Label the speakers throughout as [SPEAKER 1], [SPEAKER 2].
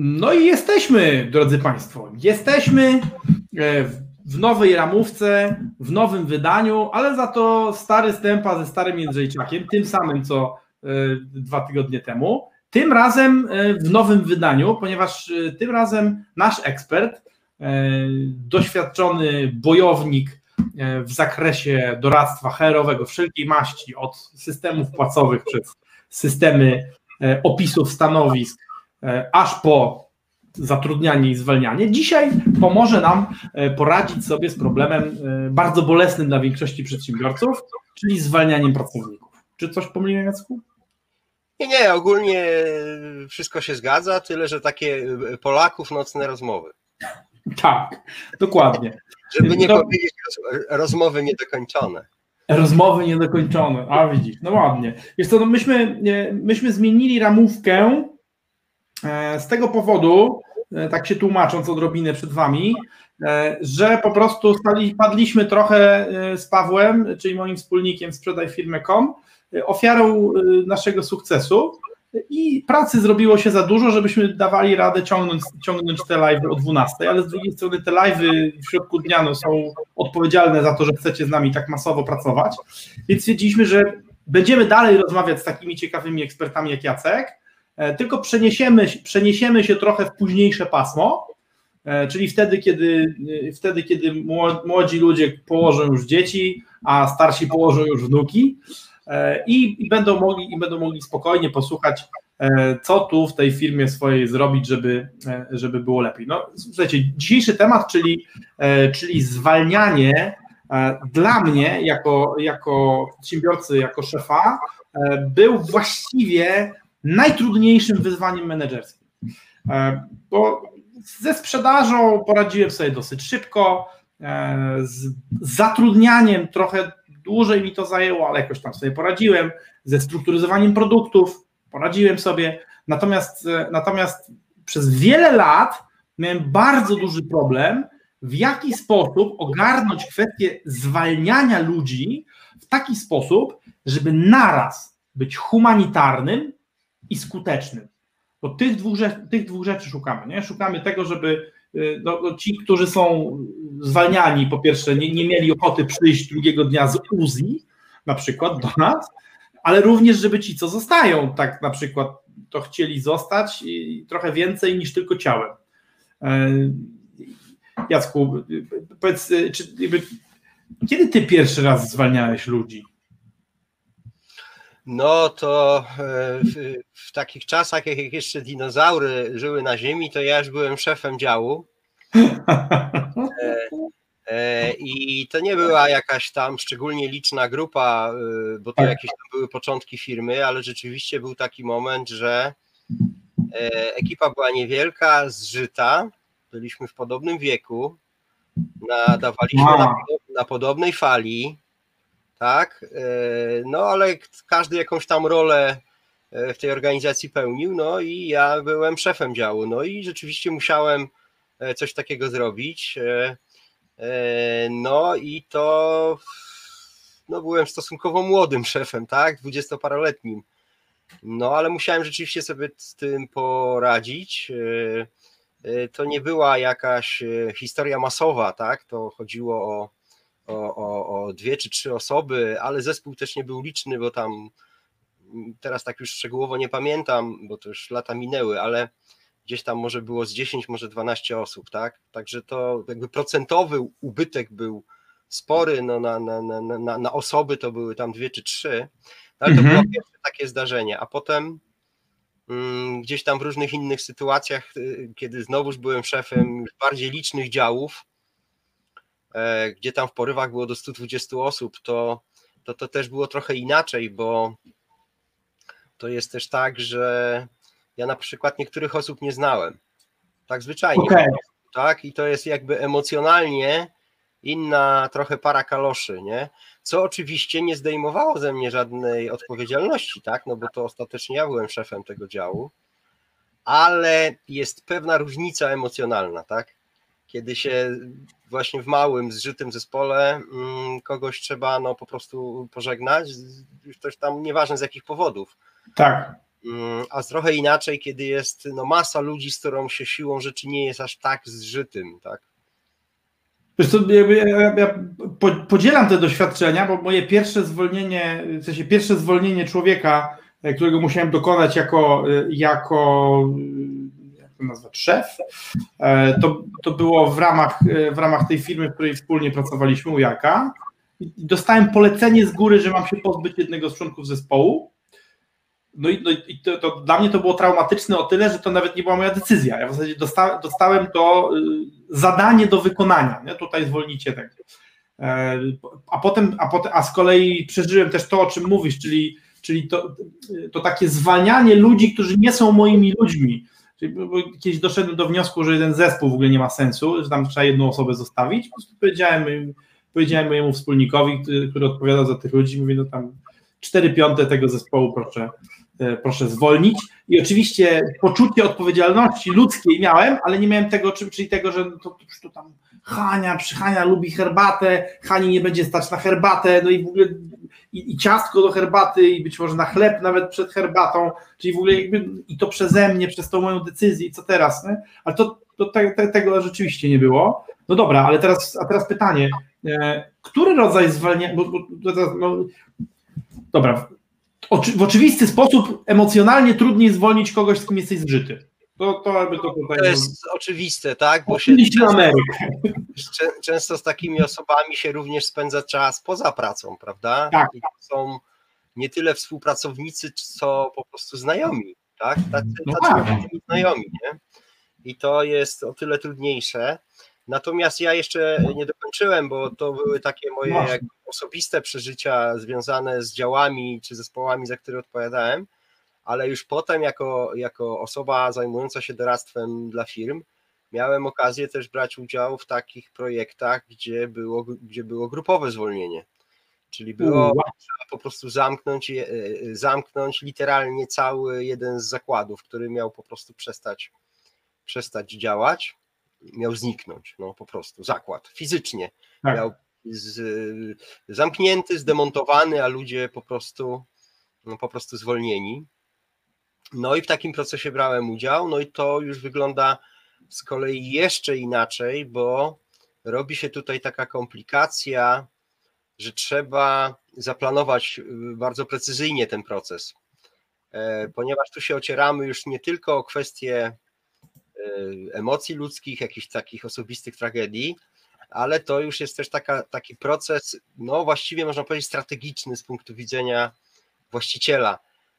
[SPEAKER 1] No i jesteśmy, drodzy Państwo. Jesteśmy e, w nowej ramówce, w nowym wydaniu, ale za to stary stępa ze starym Jędrzejczakiem, tym samym co e, dwa tygodnie temu. Tym razem e, w nowym wydaniu, ponieważ tym razem nasz ekspert, doświadczony bojownik w zakresie doradztwa HR-owego wszelkiej maści, od systemów płacowych przez systemy opisów stanowisk, aż po zatrudnianie i zwalnianie. Dzisiaj pomoże nam e, poradzić sobie z problemem e, bardzo bolesnym dla większości przedsiębiorców, czyli zwalnianiem pracowników. Czy coś pomyliłem, Jacku?
[SPEAKER 2] Nie, nie, ogólnie wszystko się zgadza, tyle że takie Polaków nocne rozmowy.
[SPEAKER 1] Tak, dokładnie.
[SPEAKER 2] Żeby nie no, powiedzieć rozmowy niedokończone.
[SPEAKER 1] Rozmowy niedokończone, a widzisz, no ładnie. Wiesz co, no myśmy, myśmy zmienili ramówkę E, z tego powodu, e, tak się tłumacząc odrobinę przed Wami, e, że po prostu stali, padliśmy trochę z Pawłem, czyli moim wspólnikiem sprzedaj firmę.com, ofiarą naszego sukcesu. I pracy zrobiło się za dużo, żebyśmy dawali radę ciągnąć, ciągnąć te live o 12, ale z drugiej strony te live w środku dnia no, są odpowiedzialne za to, że chcecie z nami tak masowo pracować, więc stwierdziliśmy, że będziemy dalej rozmawiać z takimi ciekawymi ekspertami jak Jacek, E, tylko przeniesiemy, przeniesiemy się trochę w późniejsze pasmo, e, czyli wtedy, kiedy, e, wtedy, kiedy młodzi ludzie położą już dzieci, a starsi położą już wnuki i, i, będą, mogli, i będą mogli spokojnie posłuchać, co tu w tej firmie swojej zrobić, żeby, żeby było lepiej. No, słuchajcie, dzisiejszy temat, czyli, czyli zwalnianie dla mnie jako, jako przedsiębiorcy, jako szefa, był właściwie najtrudniejszym wyzwaniem menedżerskim. E, bo ze sprzedażą poradziłem sobie dosyć szybko, e, z zatrudnianiem trochę dłużej mi to zajęło, ale jakoś tam sobie poradziłem, ze strukturyzowaniem produktów poradziłem sobie, natomiast, e, natomiast przez wiele lat miałem bardzo duży problem, w jaki sposób ogarnąć kwestię zwalniania ludzi w taki sposób, żeby naraz być humanitarnym, i skutecznym. Bo tych dwóch, tych dwóch rzeczy szukamy. Nie? Szukamy tego, żeby y, no, no, ci, którzy są zwalniani, po pierwsze, nie, nie mieli ochoty przyjść drugiego dnia z UZI, na przykład do nas, ale również, żeby ci, co zostają, tak na przykład to chcieli zostać i trochę więcej niż tylko ciałem. E, Jacku, powiedz, czy, kiedy ty pierwszy raz zwalniałeś ludzi?
[SPEAKER 2] No to e, w, w, takich czasach, jak jeszcze dinozaury żyły na Ziemi, to ja już byłem szefem działu. E, e, I to nie była jakaś tam szczególnie liczna grupa, bo to tak. jakieś tam były początki firmy, ale rzeczywiście był taki moment, że ekipa była niewielka, zżyta, byliśmy w podobnym wieku, nadawaliśmy na, na podobnej fali tak? E, no ale każdy jakąś tam rolę e, w tej organizacji pełnił, no i ja byłem szefem działu, no i rzeczywiście musiałem e, coś takiego zrobić. No i to no byłem stosunkowo młodym szefem, tak, dwudziestoparoletnim. No ale musiałem rzeczywiście sobie z tym poradzić. To nie była jakaś historia masowa, tak? To chodziło o o, o, o dwie czy trzy osoby, ale zespół też nie był liczny, bo tam teraz tak już szczegółowo nie pamiętam, bo to już lata minęły, ale gdzieś tam może było z 10, może 12 osób, tak? Także to jakby procentowy ubytek był spory, no na, na, na, na osoby to były tam dwie czy trzy, no ale to mhm. było pierwsze takie zdarzenie, a potem mm, gdzieś tam w różnych innych sytuacjach, y, kiedy znowuż byłem szefem bardziej licznych działów, gdzie tam w porywach było do 120 osób, to, to, to też było trochę inaczej, bo to jest też tak, że ja na przykład niektórych osób nie znałem. Tak zwyczajnie.
[SPEAKER 1] Okej.
[SPEAKER 2] Tak? I to jest jakby emocjonalnie inna trochę para kaloszy, nie? Co oczywiście nie zdejmowało ze mnie żadnej odpowiedzialności, tak? No bo to ostatecznie ja byłem szefem tego działu, ale jest pewna różnica emocjonalna, tak? Kiedy się właśnie w małym, zżytym zespole mm, kogoś trzeba no po prostu pożegnać, też tam nieważne z jakich powodów.
[SPEAKER 1] Tak.
[SPEAKER 2] Mm, A trochę inaczej, kiedy jest no, masa ludzi, z którą się siłą rzeczy nie jest aż tak zżytym, tak?
[SPEAKER 1] Wiesz co, ja, ja, ja po, podzielam te doświadczenia, bo moje pierwsze zwolnienie, w sensie pierwsze zwolnienie człowieka, e, którego musiałem dokonać jako, e, jako jak to nazwać, szef, e, to, to było w ramach, e, w ramach tej firmy, w której wspólnie pracowaliśmy u Jaka. Dostałem polecenie z góry, że mam się pozbyć jednego z członków zespołu. No i, no i to, to dla mnie to było traumatyczne o tyle, że to nawet nie była moja decyzja. Ja w zasadzie dosta, dostałem to y, zadanie do wykonania. Nie? Tutaj zwolnicie tego. E, A potem, a potem, a z kolei przeżyłem też to, o czym mówisz, czyli, czyli to, to takie zwalnianie ludzi, którzy nie są moimi ludźmi. Czyli Kiedyś doszedłem do wniosku, że jeden zespół w ogóle nie ma sensu, że tam trzeba jedną osobę zostawić. Po prostu powiedziałem, powiedziałem mojemu wspólnikowi, który, który za tych ludzi, mówię, no tam cztery piąte tego zespołu proszę, proszę zwolnić. I oczywiście poczucie odpowiedzialności ludzkiej miałem, ale nie miałem tego, czy- czyli tego, że to, to, to tam Hania, przy Hania lubi herbatę, Hani nie będzie stać na herbatę, no i w ogóle i, i ciastko do herbaty i być może na chleb nawet przed herbatą, czyli w ogóle jakby i to przeze mnie, przez tą moją decyzję i co teraz, nie? ale to, to te, te, tego rzeczywiście nie było. No dobra, ale teraz, a teraz pytanie, e, który rodzaj zwalniania, bo, bo, teraz, no, dobra, w oczywisty sposób emocjonalnie trudniej zwolnić kogoś, z kim jesteś zżyty. To, to jakby to.
[SPEAKER 2] To jest oczywiste, tak? Bo się
[SPEAKER 1] Oczywiście Amerykę.
[SPEAKER 2] Czę- często z takimi osobami się również spędza czas poza pracą, prawda?
[SPEAKER 1] Tak.
[SPEAKER 2] I to są nie tyle współpracownicy, co po prostu znajomi, tak? Tacy,
[SPEAKER 1] No
[SPEAKER 2] tacy
[SPEAKER 1] tak.
[SPEAKER 2] różni znajomi, nie? I to jest o tyle trudniejsze. Natomiast ja jeszcze nie dokończyłem, bo to były takie moje osobiste przeżycia związane z działami czy zespołami, za które odpowiadałem, ale już potem jako, jako osoba zajmująca się doradztwem dla firm, miałem okazję też brać udział w takich projektach, gdzie było, gdzie było grupowe zwolnienie. Czyli było trzeba po prostu zamknąć, e, zamknąć literalnie cały jeden z zakładów, który miał po prostu przestać, przestać działać, miał zniknąć, no po prostu, zakład, fizycznie
[SPEAKER 1] Tak.
[SPEAKER 2] miał z, zamknięty, zdemontowany, a ludzie po prostu, no po prostu zwolnieni. No i w takim procesie brałem udział, no i to już wygląda z kolei jeszcze inaczej, bo robi się tutaj taka komplikacja, że trzeba zaplanować y, bardzo precyzyjnie ten proces, E, ponieważ tu się ocieramy już nie tylko o kwestie emocji ludzkich, jakichś takich osobistych tragedii, ale to już jest też taka, taki proces, no właściwie można powiedzieć strategiczny z punktu widzenia właściciela,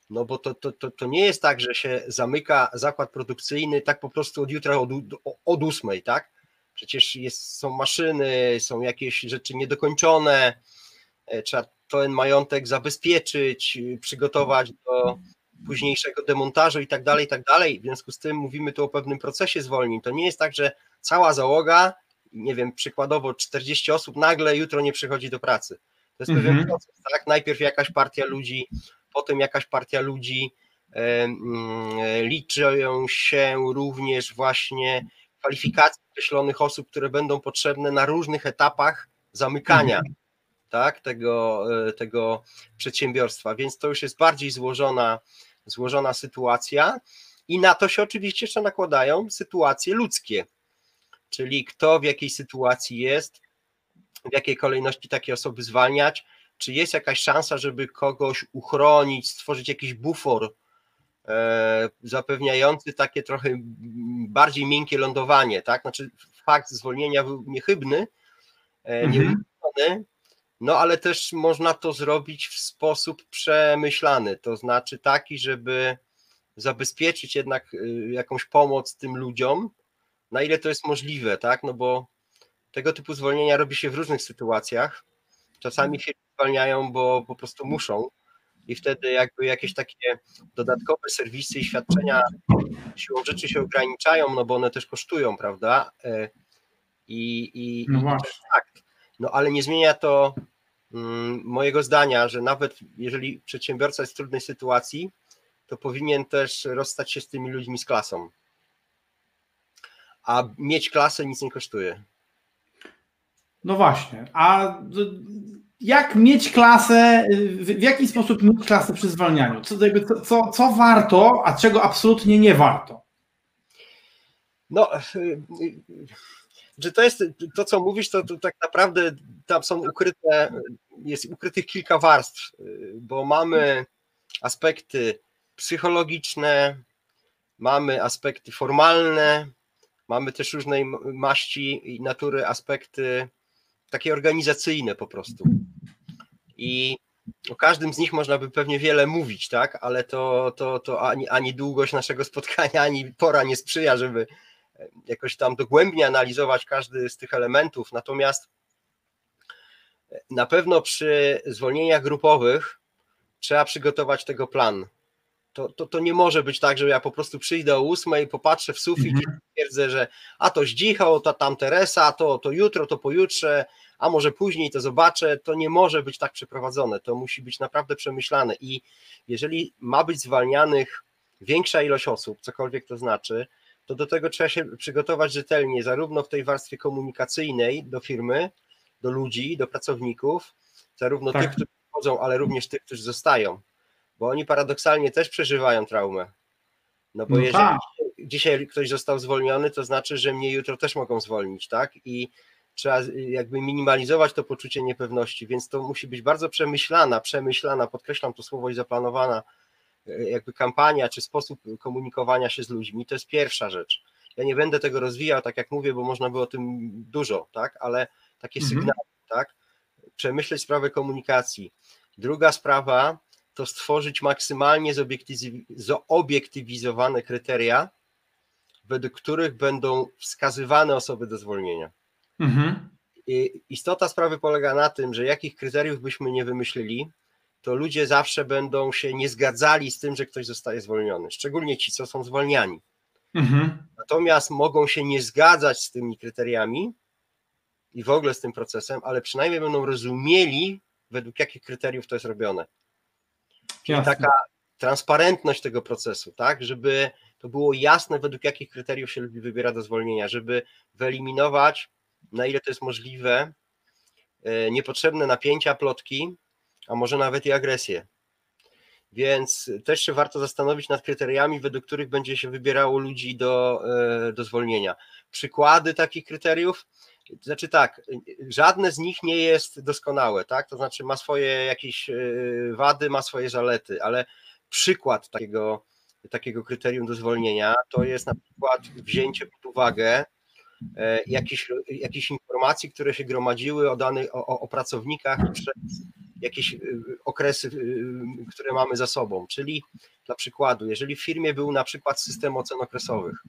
[SPEAKER 2] no bo to, to, to, to nie jest tak, że się zamyka zakład produkcyjny tak po prostu od jutra od, od ósmej, tak? Przecież jest, są maszyny, są jakieś rzeczy niedokończone, e, trzeba ten majątek zabezpieczyć, y, przygotować do późniejszego demontażu i tak dalej, i tak dalej. W związku z tym mówimy tu o pewnym procesie zwolnień. To nie jest tak, że cała załoga, nie wiem, przykładowo 40 osób nagle jutro nie przychodzi do pracy. To jest pewien
[SPEAKER 1] Mhm.
[SPEAKER 2] proces, tak? Najpierw jakaś partia ludzi, potem jakaś partia ludzi, e, mm, liczą się również właśnie kwalifikacje określonych osób, które będą potrzebne na różnych etapach zamykania tak, tego, e, tego przedsiębiorstwa, więc to już jest bardziej złożona, złożona sytuacja i na to się oczywiście jeszcze nakładają sytuacje ludzkie, czyli kto w jakiej sytuacji jest, w jakiej kolejności takie osoby zwalniać, czy jest jakaś szansa, żeby kogoś uchronić, stworzyć jakiś bufor e, zapewniający takie trochę bardziej miękkie lądowanie, tak? Znaczy fakt zwolnienia był niechybny, e,
[SPEAKER 1] Mhm.
[SPEAKER 2] nieunikniony, no ale też można to zrobić w sposób przemyślany, to znaczy taki, żeby zabezpieczyć jednak y, jakąś pomoc tym ludziom, na ile to jest możliwe, tak? No bo tego typu zwolnienia robi się w różnych sytuacjach. Czasami firmy zwalniają, bo po prostu muszą i wtedy jakby jakieś takie dodatkowe serwisy i świadczenia siłą rzeczy się ograniczają, no bo one też kosztują, prawda? E, I, i,
[SPEAKER 1] No
[SPEAKER 2] i fakt. No ale nie zmienia to mm, mojego zdania, że nawet jeżeli przedsiębiorca jest w trudnej sytuacji, to powinien też rozstać się z tymi ludźmi z klasą. A mieć klasę nic nie kosztuje.
[SPEAKER 1] No właśnie. A jak mieć klasę, w jaki sposób mieć klasę przy zwalnianiu? Co, co, co warto, a czego absolutnie nie warto?
[SPEAKER 2] No, y, y, że to jest to, co mówisz, to, to tak naprawdę tam są ukryte, jest ukrytych kilka warstw, bo mamy aspekty psychologiczne, mamy aspekty formalne, mamy też różnej maści i natury aspekty takie organizacyjne po prostu. I o każdym z nich można by pewnie wiele mówić, tak? Ale to, to, to ani, ani długość naszego spotkania, ani pora nie sprzyja, żeby jakoś tam dogłębnie analizować każdy z tych elementów. Natomiast na pewno przy zwolnieniach grupowych trzeba przygotować tego plan. To, to, to nie może być tak, że ja po prostu przyjdę o ósmej, popatrzę w sufit i stwierdzę, że a to zdzichał, to tam Teresa, to, to jutro, to pojutrze, a może później to zobaczę. To nie może być tak przeprowadzone. To musi być naprawdę przemyślane. I jeżeli ma być zwalnianych większa ilość osób, cokolwiek to znaczy, to do tego trzeba się przygotować rzetelnie, zarówno w tej warstwie komunikacyjnej do firmy, do ludzi, do pracowników, zarówno
[SPEAKER 1] Tak.
[SPEAKER 2] tych, którzy wchodzą, ale również tych, którzy zostają, bo oni paradoksalnie też przeżywają traumę. No bo
[SPEAKER 1] No
[SPEAKER 2] jeżeli
[SPEAKER 1] tak.
[SPEAKER 2] dzisiaj ktoś został zwolniony, to znaczy, że mnie jutro też mogą zwolnić, tak? I trzeba jakby minimalizować to poczucie niepewności, więc to musi być bardzo przemyślana, przemyślana, podkreślam to słowo i zaplanowana jakby kampania czy sposób komunikowania się z ludźmi, to jest pierwsza rzecz. Ja nie będę tego rozwijał, tak jak mówię, bo można by o tym dużo, tak, ale takie
[SPEAKER 1] Mhm.
[SPEAKER 2] sygnały, tak, przemyśleć sprawę komunikacji. Druga sprawa to stworzyć maksymalnie zobiektywizowane kryteria, według których będą wskazywane osoby do zwolnienia.
[SPEAKER 1] Mhm.
[SPEAKER 2] Istota sprawy polega na tym, że jakich kryteriów byśmy nie wymyślili, to ludzie zawsze będą się nie zgadzali z tym, że ktoś zostaje zwolniony, szczególnie ci, co są zwolniani.
[SPEAKER 1] Mhm.
[SPEAKER 2] Natomiast mogą się nie zgadzać z tymi kryteriami i w ogóle z tym procesem, ale przynajmniej będą rozumieli, według jakich kryteriów to jest robione. Czyli taka transparentność tego procesu, tak, żeby to było jasne, według jakich kryteriów się ludzi wybiera do zwolnienia, żeby wyeliminować, na ile to jest możliwe, e, niepotrzebne napięcia, plotki, a może nawet i agresję. Więc też się warto zastanowić nad kryteriami, według których będzie się wybierało ludzi do, e, do zwolnienia. Przykłady takich kryteriów, znaczy tak, żadne z nich nie jest doskonałe, tak? To znaczy ma swoje jakieś e, wady, ma swoje zalety, ale przykład takiego, takiego kryterium do zwolnienia to jest na przykład wzięcie pod uwagę e, jakichś, informacji, które się gromadziły o danych, o- o pracownikach przez jakieś y, okresy, y, które mamy za sobą. Czyli dla przykładu, jeżeli w firmie był na przykład system ocen okresowych,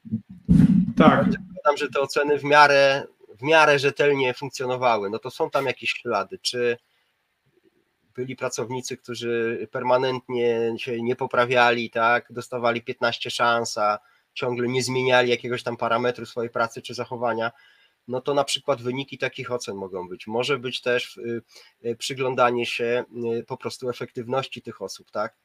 [SPEAKER 1] Tak.
[SPEAKER 2] zakładam, że te oceny w miarę, w miarę rzetelnie funkcjonowały, no to są tam jakieś ślady, czy byli pracownicy, którzy permanentnie się nie poprawiali, tak, dostawali 15 szans, a ciągle nie zmieniali jakiegoś tam parametru swojej pracy czy zachowania, no to na przykład wyniki takich ocen mogą być. Może być też y, y, przyglądanie się y, po prostu efektywności tych osób, tak?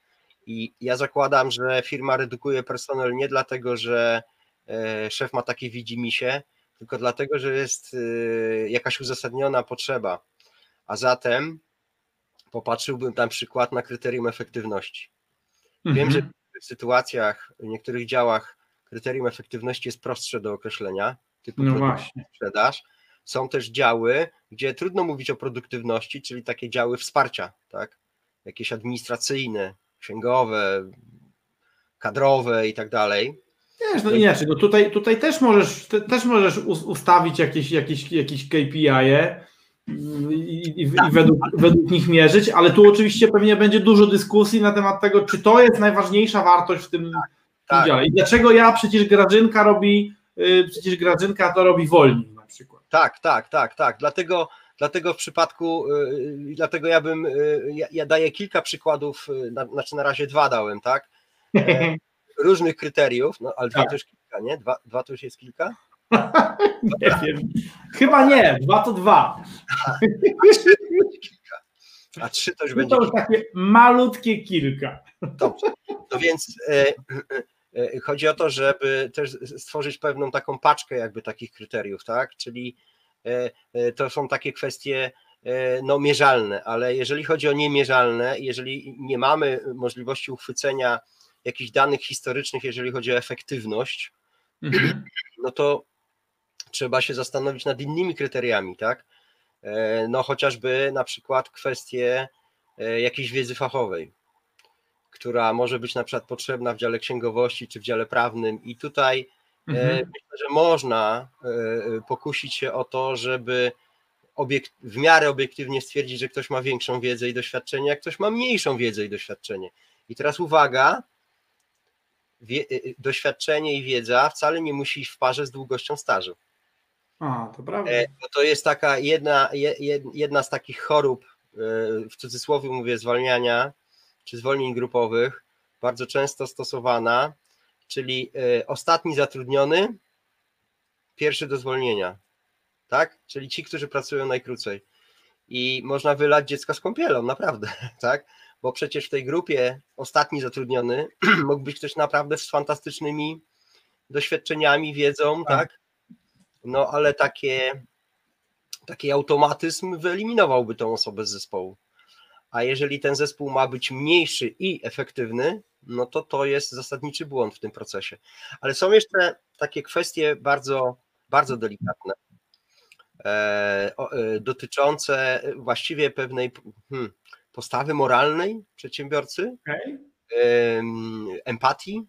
[SPEAKER 2] I ja zakładam, że firma redukuje personel nie dlatego, że e, szef ma takie widzimisię, tylko dlatego, że jest jakaś uzasadniona potrzeba. A zatem popatrzyłbym na przykład na kryterium efektywności. Wiem, że w
[SPEAKER 1] Mhm.
[SPEAKER 2] niektórych sytuacjach, w niektórych działach kryterium efektywności jest prostsze do określenia, typu
[SPEAKER 1] No właśnie.
[SPEAKER 2] sprzedaż. Są też działy, gdzie trudno mówić o produktywności, czyli takie działy wsparcia, tak? Jakieś administracyjne, księgowe, kadrowe i tak dalej.
[SPEAKER 1] Wiesz, no inaczej, no tutaj, tutaj też możesz, te, też możesz us- ustawić jakieś, jakieś, jakieś KPI -e i, i, i według, według nich mierzyć, ale tu oczywiście pewnie będzie dużo dyskusji na temat tego, czy to jest najważniejsza wartość w tym,
[SPEAKER 2] tak.
[SPEAKER 1] dziale. I dlaczego ja, przecież Grażynka robi, przecież Grażynka to robi wolniej na przykład.
[SPEAKER 2] Tak, tak, tak, tak. Dlatego, dlatego w przypadku, dlatego ja bym, ja, ja daję kilka przykładów, na, znaczy na razie dwa dałem, tak? Różnych kryteriów, no ale dwa
[SPEAKER 1] Tak.
[SPEAKER 2] to już kilka, nie? Dwa, dwa to już jest kilka?
[SPEAKER 1] nie wiem. Chyba nie, dwa to dwa.
[SPEAKER 2] A trzy to już będzie
[SPEAKER 1] To już takie malutkie kilka.
[SPEAKER 2] Dobrze. No więc e, e, chodzi o to, żeby też stworzyć pewną taką paczkę jakby takich kryteriów, tak? Czyli e, e, to są takie kwestie e, no, mierzalne, ale jeżeli chodzi o niemierzalne, jeżeli nie mamy możliwości uchwycenia jakichś danych historycznych, jeżeli chodzi o efektywność,
[SPEAKER 1] Mhm.
[SPEAKER 2] no to trzeba się zastanowić nad innymi kryteriami, tak? E, No chociażby na przykład kwestie e, jakiejś wiedzy fachowej, która może być na przykład potrzebna w dziale księgowości czy w dziale prawnym i tutaj e,
[SPEAKER 1] Mhm.
[SPEAKER 2] myślę, że można e, e, pokusić się o to, żeby obiekt, w miarę obiektywnie stwierdzić, że ktoś ma większą wiedzę i doświadczenie, a ktoś ma mniejszą wiedzę i doświadczenie. I teraz uwaga, wie, doświadczenie i wiedza wcale nie musi iść w parze z długością stażu.
[SPEAKER 1] A, to prawda.
[SPEAKER 2] To jest taka jedna, je- jed- jedna z takich chorób, w cudzysłowie mówię, zwalniania czy zwolnień grupowych, bardzo często stosowana, czyli e, ostatni zatrudniony, pierwszy do zwolnienia. Tak? Czyli ci, którzy pracują najkrócej. I można wylać dziecka z kąpielą, naprawdę, tak? Bo przecież w tej grupie ostatni zatrudniony mógł być ktoś naprawdę z fantastycznymi doświadczeniami, wiedzą,
[SPEAKER 1] Tak.
[SPEAKER 2] tak? No ale takie, taki automatyzm wyeliminowałby tą osobę z zespołu. A jeżeli ten zespół ma być mniejszy i efektywny, no to to jest zasadniczy błąd w tym procesie. Ale są jeszcze takie kwestie bardzo, bardzo delikatne, e, e, dotyczące właściwie pewnej hmm, postawy moralnej przedsiębiorcy, em, empatii.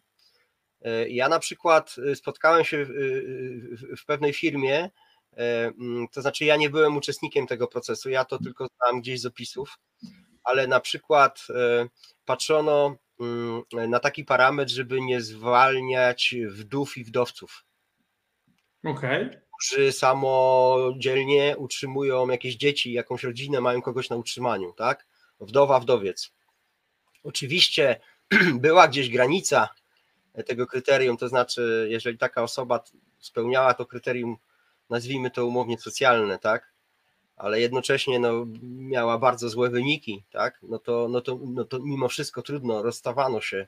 [SPEAKER 2] E, Ja na przykład spotkałem się w, pewnej firmie, to znaczy ja nie byłem uczestnikiem tego procesu, ja to tylko znam gdzieś z opisów, ale na przykład e, patrzono mm, na taki parametr, żeby nie zwalniać wdów i wdowców,
[SPEAKER 1] Okej.
[SPEAKER 2] którzy samodzielnie utrzymują jakieś dzieci, jakąś rodzinę, mają kogoś na utrzymaniu, tak? Wdowa, wdowiec. Oczywiście była gdzieś granica tego kryterium, to znaczy, jeżeli taka osoba spełniała to kryterium, nazwijmy to umownie socjalne, tak? Ale jednocześnie no, miała bardzo złe wyniki, tak? No to, no, to, no to mimo wszystko trudno, rozstawano się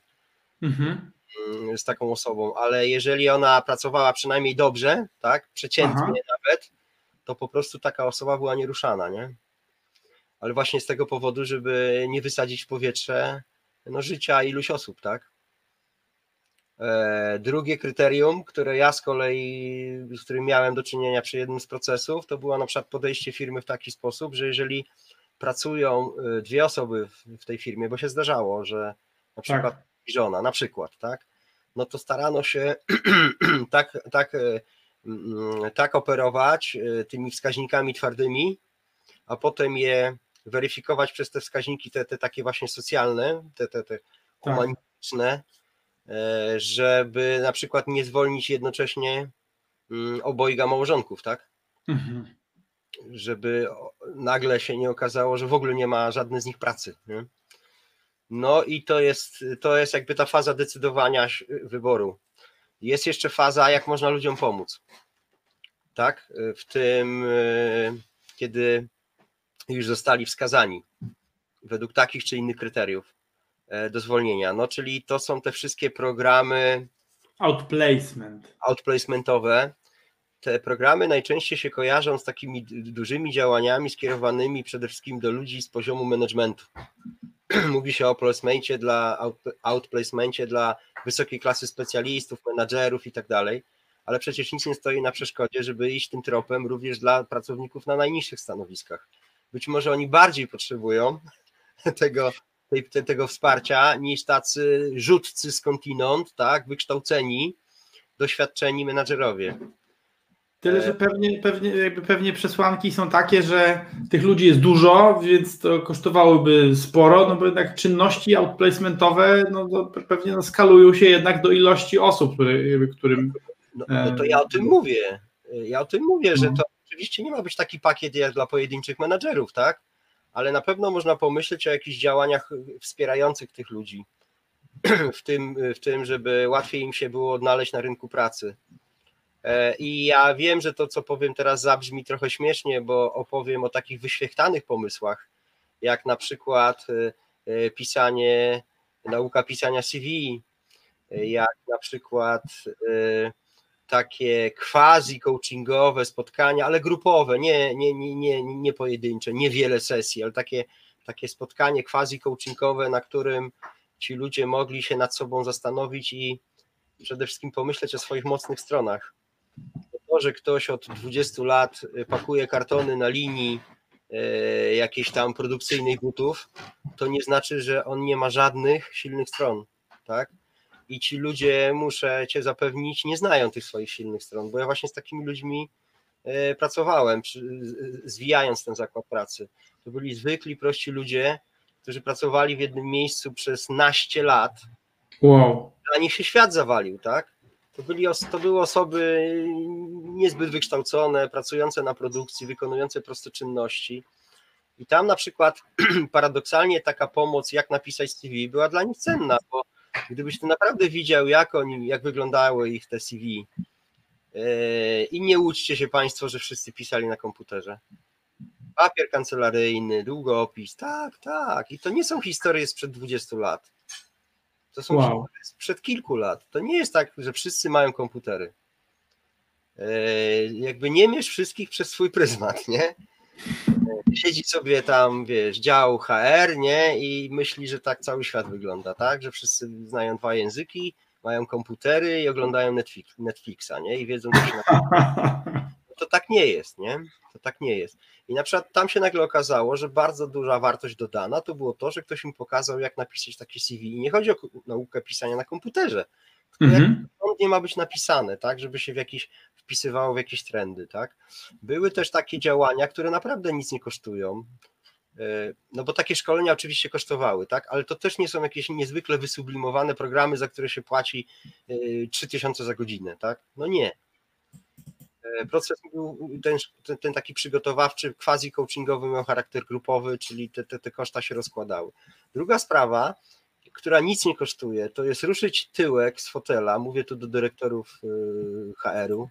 [SPEAKER 1] Mhm.
[SPEAKER 2] mm, z taką osobą, ale jeżeli ona pracowała przynajmniej dobrze, tak, przeciętnie nawet, to po prostu taka osoba była nieruszana, nie? Ale właśnie z tego powodu, żeby nie wysadzić w powietrze no, życia iluś osób, tak? E, Drugie kryterium, które ja z kolei, z którym miałem do czynienia przy jednym z procesów, to było na przykład podejście firmy w taki sposób, że jeżeli pracują y, dwie osoby w- tej firmie, bo się zdarzało, że na przykład i żona, na przykład, tak? No to starano się tak, tak, e, mm, tak operować e, tymi wskaźnikami twardymi, a potem je weryfikować przez te wskaźniki, te, te takie właśnie socjalne, te, te, te humanistyczne, e, żeby na przykład nie zwolnić jednocześnie mm, obojga małżonków, tak?
[SPEAKER 1] Mhm.
[SPEAKER 2] żeby nagle się nie okazało, że w ogóle nie ma żadnej z nich pracy. Nie? No i to jest, to jest jakby ta faza decydowania wyboru. Jest jeszcze faza, jak można ludziom pomóc. Tak? W tym, e, kiedy już zostali wskazani według takich czy innych kryteriów e, do zwolnienia. No, czyli to są te wszystkie programy
[SPEAKER 1] Outplacement.
[SPEAKER 2] outplacementowe. Te programy najczęściej się kojarzą z takimi dużymi działaniami skierowanymi przede wszystkim do ludzi z poziomu managementu. Mówi się o placemencie dla, out- outplacemencie dla wysokiej klasy specjalistów, menadżerów i tak dalej, ale przecież nic nie stoi na przeszkodzie, żeby iść tym tropem również dla pracowników na najniższych stanowiskach. Być może oni bardziej potrzebują tego, tej, te, tego wsparcia niż tacy rzutcy skądinąd, tak, wykształceni, doświadczeni menadżerowie.
[SPEAKER 1] Tyle, że pewnie, pewnie, jakby pewnie przesłanki są takie, że tych ludzi jest dużo, więc to kosztowałoby sporo, no bo jednak czynności outplacementowe no pewnie no skalują się jednak do ilości osób, którym
[SPEAKER 2] No, no to ja o tym mówię. Ja o tym mówię, że to oczywiście nie ma być taki pakiet jak dla pojedynczych menadżerów, tak? Ale na pewno można pomyśleć o jakichś działaniach wspierających tych ludzi, w tym, w tym żeby łatwiej im się było odnaleźć na rynku pracy. E, I ja wiem, że to, co powiem teraz, zabrzmi trochę śmiesznie, bo opowiem o takich wyświechtanych pomysłach, jak na przykład e, e, pisanie, nauka pisania CV, jak na przykład takie quasi coachingowe spotkania, ale grupowe, nie, nie, nie, nie, nie pojedyncze, niewiele sesji, ale takie, takie spotkanie quasi coachingowe, na którym ci ludzie mogli się nad sobą zastanowić i przede wszystkim pomyśleć o swoich mocnych stronach. To, że ktoś od 20 lat pakuje kartony na linii e, jakiejś tam produkcyjnych butów, to nie znaczy, że on nie ma żadnych silnych stron, tak? I ci ludzie, muszę cię zapewnić, nie znają tych swoich silnych stron, bo ja właśnie z takimi ludźmi e, pracowałem, zwijając ten zakład pracy. To byli zwykli, prości ludzie, którzy pracowali w jednym miejscu przez naście lat.
[SPEAKER 1] Wow.
[SPEAKER 2] Dla nich się świat zawalił, tak? To, byli, to były osoby niezbyt wykształcone, pracujące na produkcji, wykonujące proste czynności. I tam na przykład paradoksalnie taka pomoc, jak napisać CV, była dla nich cenna, bo gdybyś ty naprawdę widział, jak oni, jak wyglądały ich te CV, yy, i nie łudźcie się Państwo, że wszyscy pisali na komputerze. Papier kancelaryjny, długopis, tak, tak. I to nie są historie sprzed 20 lat. To są wow. sprzed kilku lat. To nie jest tak, że wszyscy mają komputery. Yy, jakby nie mierz wszystkich przez swój pryzmat, nie? Siedzi sobie tam, wiesz, dział HR, nie? I myśli, że tak cały świat wygląda, tak? Że wszyscy znają dwa języki, mają komputery i oglądają Netflix, Netflixa, nie? I wiedzą, co się na To tak nie jest, nie? To tak nie jest. I na przykład tam się nagle okazało, że bardzo duża wartość dodana to było to, że ktoś mi pokazał, jak napisać takie CV. I nie chodzi o naukę pisania na komputerze, tylko mhm. jak nie ma być napisane, tak? Żeby się w jakiś wpisywało w jakieś trendy, tak? Były też takie działania, które naprawdę nic nie kosztują, e, no bo takie szkolenia oczywiście kosztowały, tak? Ale to też nie są jakieś niezwykle wysublimowane programy, za które się płaci 3000 e, za godzinę, tak? No nie. E, proces był ten, ten, ten taki przygotowawczy, quasi coachingowy miał charakter grupowy, czyli te, te, te koszta się rozkładały. Druga sprawa, która nic nie kosztuje, to jest ruszyć tyłek z fotela, mówię tu do dyrektorów HR-u,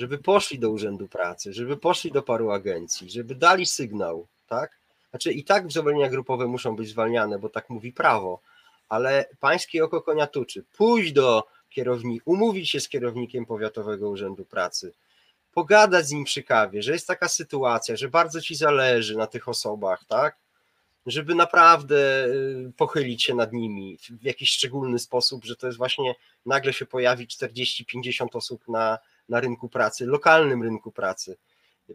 [SPEAKER 2] żeby poszli do Urzędu Pracy, żeby poszli do paru agencji, żeby dali sygnał, tak? Znaczy i tak zwolnienia grupowe muszą być zwalniane, bo tak mówi prawo, ale pańskie oko konia tuczy. Pójść do kierownika, umówić się z kierownikiem Powiatowego Urzędu Pracy, pogadać z nim przy kawie, że jest taka sytuacja, że bardzo ci zależy na tych osobach, tak? Żeby naprawdę y, pochylić się nad nimi w jakiś szczególny sposób, że to jest właśnie nagle się pojawi 40-50 osób na, na rynku pracy, lokalnym rynku pracy.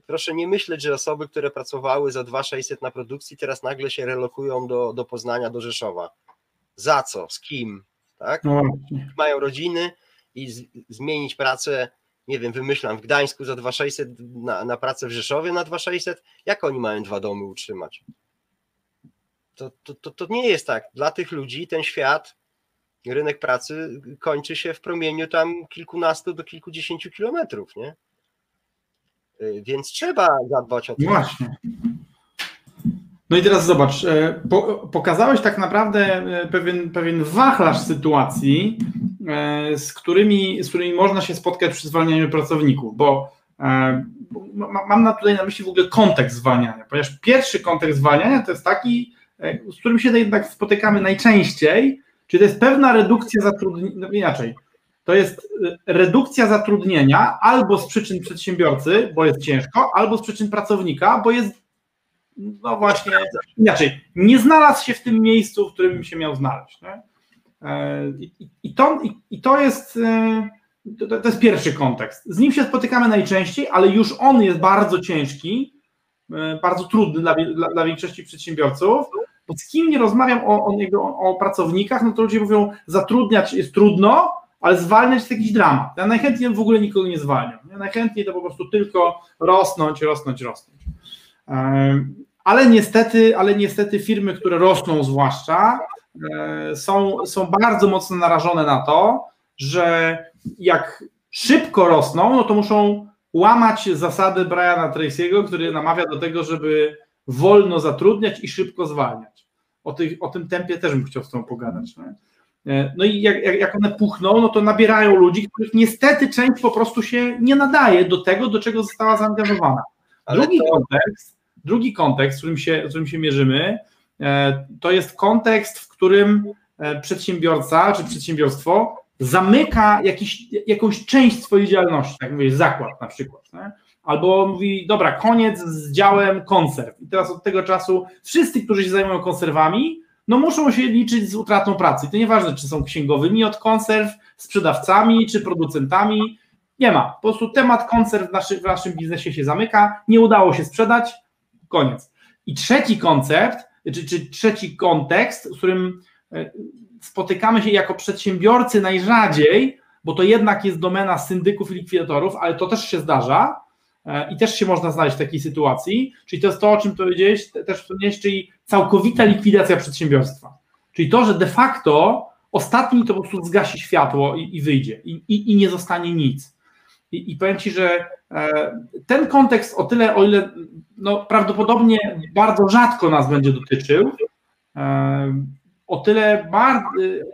[SPEAKER 2] Proszę nie myśleć, że osoby, które pracowały za 2600 na produkcji, teraz nagle się relokują do, do Poznania, do Rzeszowa. Za co? Z kim? Tak? No Mają rodziny i z, zmienić pracę, nie wiem, wymyślam, w Gdańsku za 2600 na, na pracę w Rzeszowie na 2600, jak oni mają dwa domy utrzymać? To, to, to, to nie jest tak. Dla tych ludzi ten świat rynek pracy kończy się w promieniu tam kilkunastu do kilkudziesięciu kilometrów, nie? Y, więc trzeba zadbać o to.
[SPEAKER 1] Właśnie. No i teraz zobacz, e, pokazałeś tak naprawdę e, pewien, pewien wachlarz sytuacji, e, z którymi, z którymi można się spotkać przy zwalnianiu pracowników, bo mam na tutaj na myśli w ogóle kontekst zwalniania, ponieważ pierwszy kontekst zwalniania to jest taki, z którym się jednak spotykamy najczęściej, Czyli to jest pewna redukcja zatrudnienia, no inaczej, to jest y, redukcja zatrudnienia albo z przyczyn przedsiębiorcy, bo jest ciężko, albo z przyczyn pracownika, bo jest, no właśnie, inaczej, nie znalazł się w tym miejscu, w którym się miał znaleźć. Nie? E, I, to, i to jest. Y, to, to, jest pierwszy kontekst. Z nim się spotykamy najczęściej, ale już on jest bardzo ciężki, y, bardzo trudny dla, dla, dla większości przedsiębiorców bo z kim nie rozmawiam o, o, o, o pracownikach, no to ludzie mówią, zatrudniać jest trudno, ale zwalniać jest jakiś dramat. Ja najchętniej w ogóle nikogo nie zwalniam. Ja najchętniej to po prostu tylko rosnąć, rosnąć, rosnąć. Ale niestety, ale niestety firmy, które rosną zwłaszcza, e, są, są bardzo mocno narażone na to, że jak szybko rosną, no to muszą łamać zasady Briana Tracy'ego, który namawia do tego, żeby wolno zatrudniać i szybko zwalniać. O, tych, o tym tempie też bym chciał z tą pogadać. Nie? No i jak, jak, one puchną, no to nabierają ludzi, których niestety część po prostu się nie nadaje do tego, do czego została zaangażowana. Drugi to... kontekst, drugi kontekst, w którym się, w którym się mierzymy, e, to jest kontekst, w którym e, przedsiębiorca czy przedsiębiorstwo zamyka jakiś, jakąś część swojej działalności, tak mówię, zakład na przykład. Nie? Albo mówi, dobra, koniec z działem konserw. I teraz od tego czasu wszyscy, którzy się zajmują konserwami, no muszą się liczyć z utratą pracy. To nieważne, czy są księgowymi od konserw, sprzedawcami, czy producentami. Nie ma. Po prostu temat konserw w, w naszym biznesie się zamyka, nie udało się sprzedać, koniec. I trzeci koncept, czy, czy trzeci kontekst, w którym e, spotykamy się jako przedsiębiorcy najrzadziej, bo to jednak jest domena syndyków i likwidatorów, ale to też się zdarza i też się można znaleźć w takiej sytuacji, czyli to jest to, o czym powiedziałeś, też wspomniałeś, czyli całkowita likwidacja przedsiębiorstwa. Czyli to, że de facto ostatni to po prostu zgasi światło i, i wyjdzie i, i, i, nie zostanie nic. I, I powiem Ci, że e, ten kontekst o tyle, o ile no, prawdopodobnie bardzo rzadko nas będzie dotyczył, e, o tyle,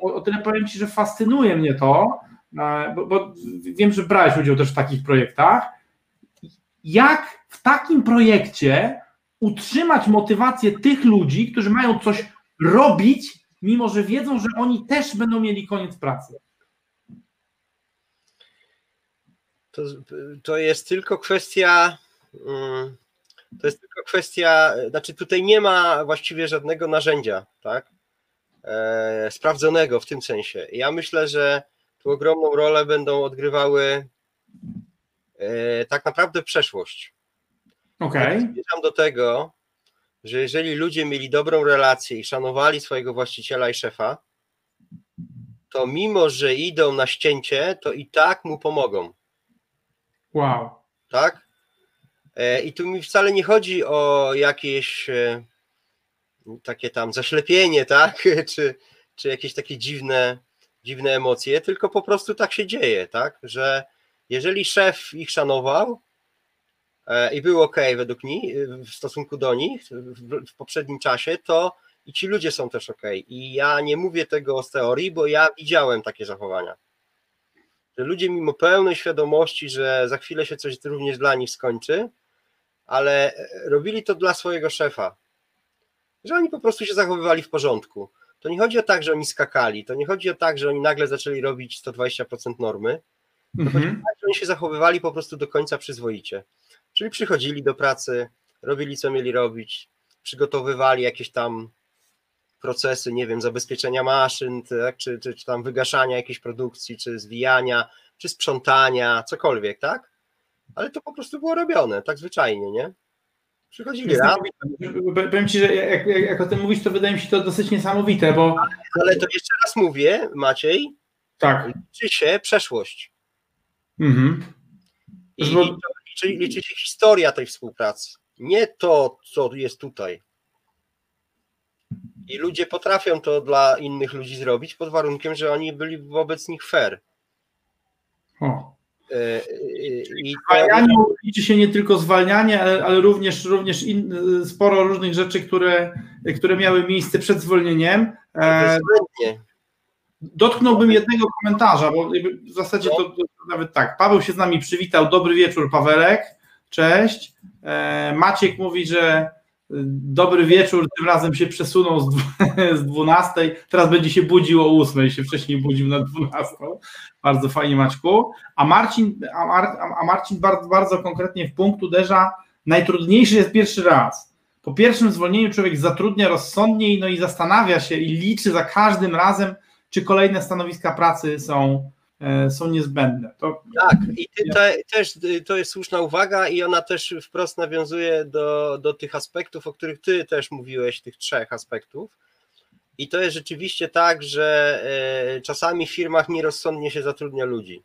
[SPEAKER 1] o tyle powiem Ci, że fascynuje mnie to, e, bo, bo, wiem, że brałeś udział też w takich projektach, jak w takim projekcie utrzymać motywację tych ludzi, którzy mają coś robić, mimo że wiedzą, że oni też będą mieli koniec pracy.
[SPEAKER 2] To, to jest tylko kwestia. Mm, to jest tylko kwestia, znaczy tutaj nie ma właściwie żadnego narzędzia, tak? E, sprawdzonego w tym sensie. Ja myślę, że tu ogromną rolę będą odgrywały tak naprawdę przeszłość.
[SPEAKER 1] Okej. Okay.
[SPEAKER 2] Zmierzam do tego, że jeżeli ludzie mieli dobrą relację i szanowali swojego właściciela i szefa, to mimo, że idą na ścięcie, to i tak mu pomogą.
[SPEAKER 1] Wow.
[SPEAKER 2] Tak? E, I tu mi wcale nie chodzi o jakieś takie tam zaślepienie, tak? Czy, czy jakieś takie dziwne, dziwne emocje, tylko po prostu tak się dzieje, tak? Że jeżeli szef ich szanował e, i był ok według nich, w stosunku do nich w, poprzednim czasie, to i ci ludzie są też ok. I ja nie mówię tego z teorii, bo ja widziałem takie zachowania. Że ludzie mimo pełnej świadomości, że za chwilę się coś również dla nich skończy, ale robili to dla swojego szefa, że oni po prostu się zachowywali w porządku. To nie chodzi o tak, że oni skakali, to nie chodzi o tak, że oni nagle zaczęli robić 120% normy, mhm. tak, oni się zachowywali po prostu do końca przyzwoicie. Czyli przychodzili do pracy, robili co mieli robić, przygotowywali jakieś tam procesy, nie wiem, zabezpieczenia maszyn, tak, czy, czy, czy tam wygaszania jakiejś produkcji, czy zwijania, czy sprzątania, cokolwiek, tak? Ale to po prostu było robione, tak zwyczajnie, nie? Przychodzili raz.
[SPEAKER 1] Powiem Ci, że jak, jak, jak, o tym mówisz, to wydaje mi się to dosyć niesamowite, bo...
[SPEAKER 2] Ale to jeszcze raz mówię, Maciej,
[SPEAKER 1] tak.
[SPEAKER 2] liczy się przeszłość.
[SPEAKER 1] Mhm.
[SPEAKER 2] I liczy, liczy się historia tej współpracy, nie to, co jest tutaj. I ludzie potrafią to dla innych ludzi zrobić pod warunkiem, że oni byli wobec nich fair.
[SPEAKER 1] O.
[SPEAKER 2] E,
[SPEAKER 1] I zwalnianiu liczy się nie tylko zwalnianie, ale, ale również, również in, sporo różnych rzeczy, które, które miały miejsce przed zwolnieniem. E, dotknąłbym jednego komentarza, bo w zasadzie to, to, nawet tak. Paweł się z nami przywitał. Dobry wieczór, Pawełek. Cześć. E, Maciek mówi, że Dobry wieczór, tym razem się przesunął z 12, teraz będzie się budził o 8, się wcześniej budził na 12. Bardzo fajnie Maćku. A Marcin, a, Mar, a Marcin bardzo, bardzo konkretnie w punkt uderza, najtrudniejszy jest pierwszy raz. Po pierwszym zwolnieniu człowiek zatrudnia rozsądniej, no i zastanawia się i liczy za każdym razem, czy kolejne stanowiska pracy są E, są niezbędne. To...
[SPEAKER 2] Tak, i ty te, też to jest słuszna uwaga i ona też wprost nawiązuje do, do tych aspektów, o których ty też mówiłeś, tych trzech aspektów. I to jest rzeczywiście tak, że e, czasami w firmach nierozsądnie się zatrudnia ludzi.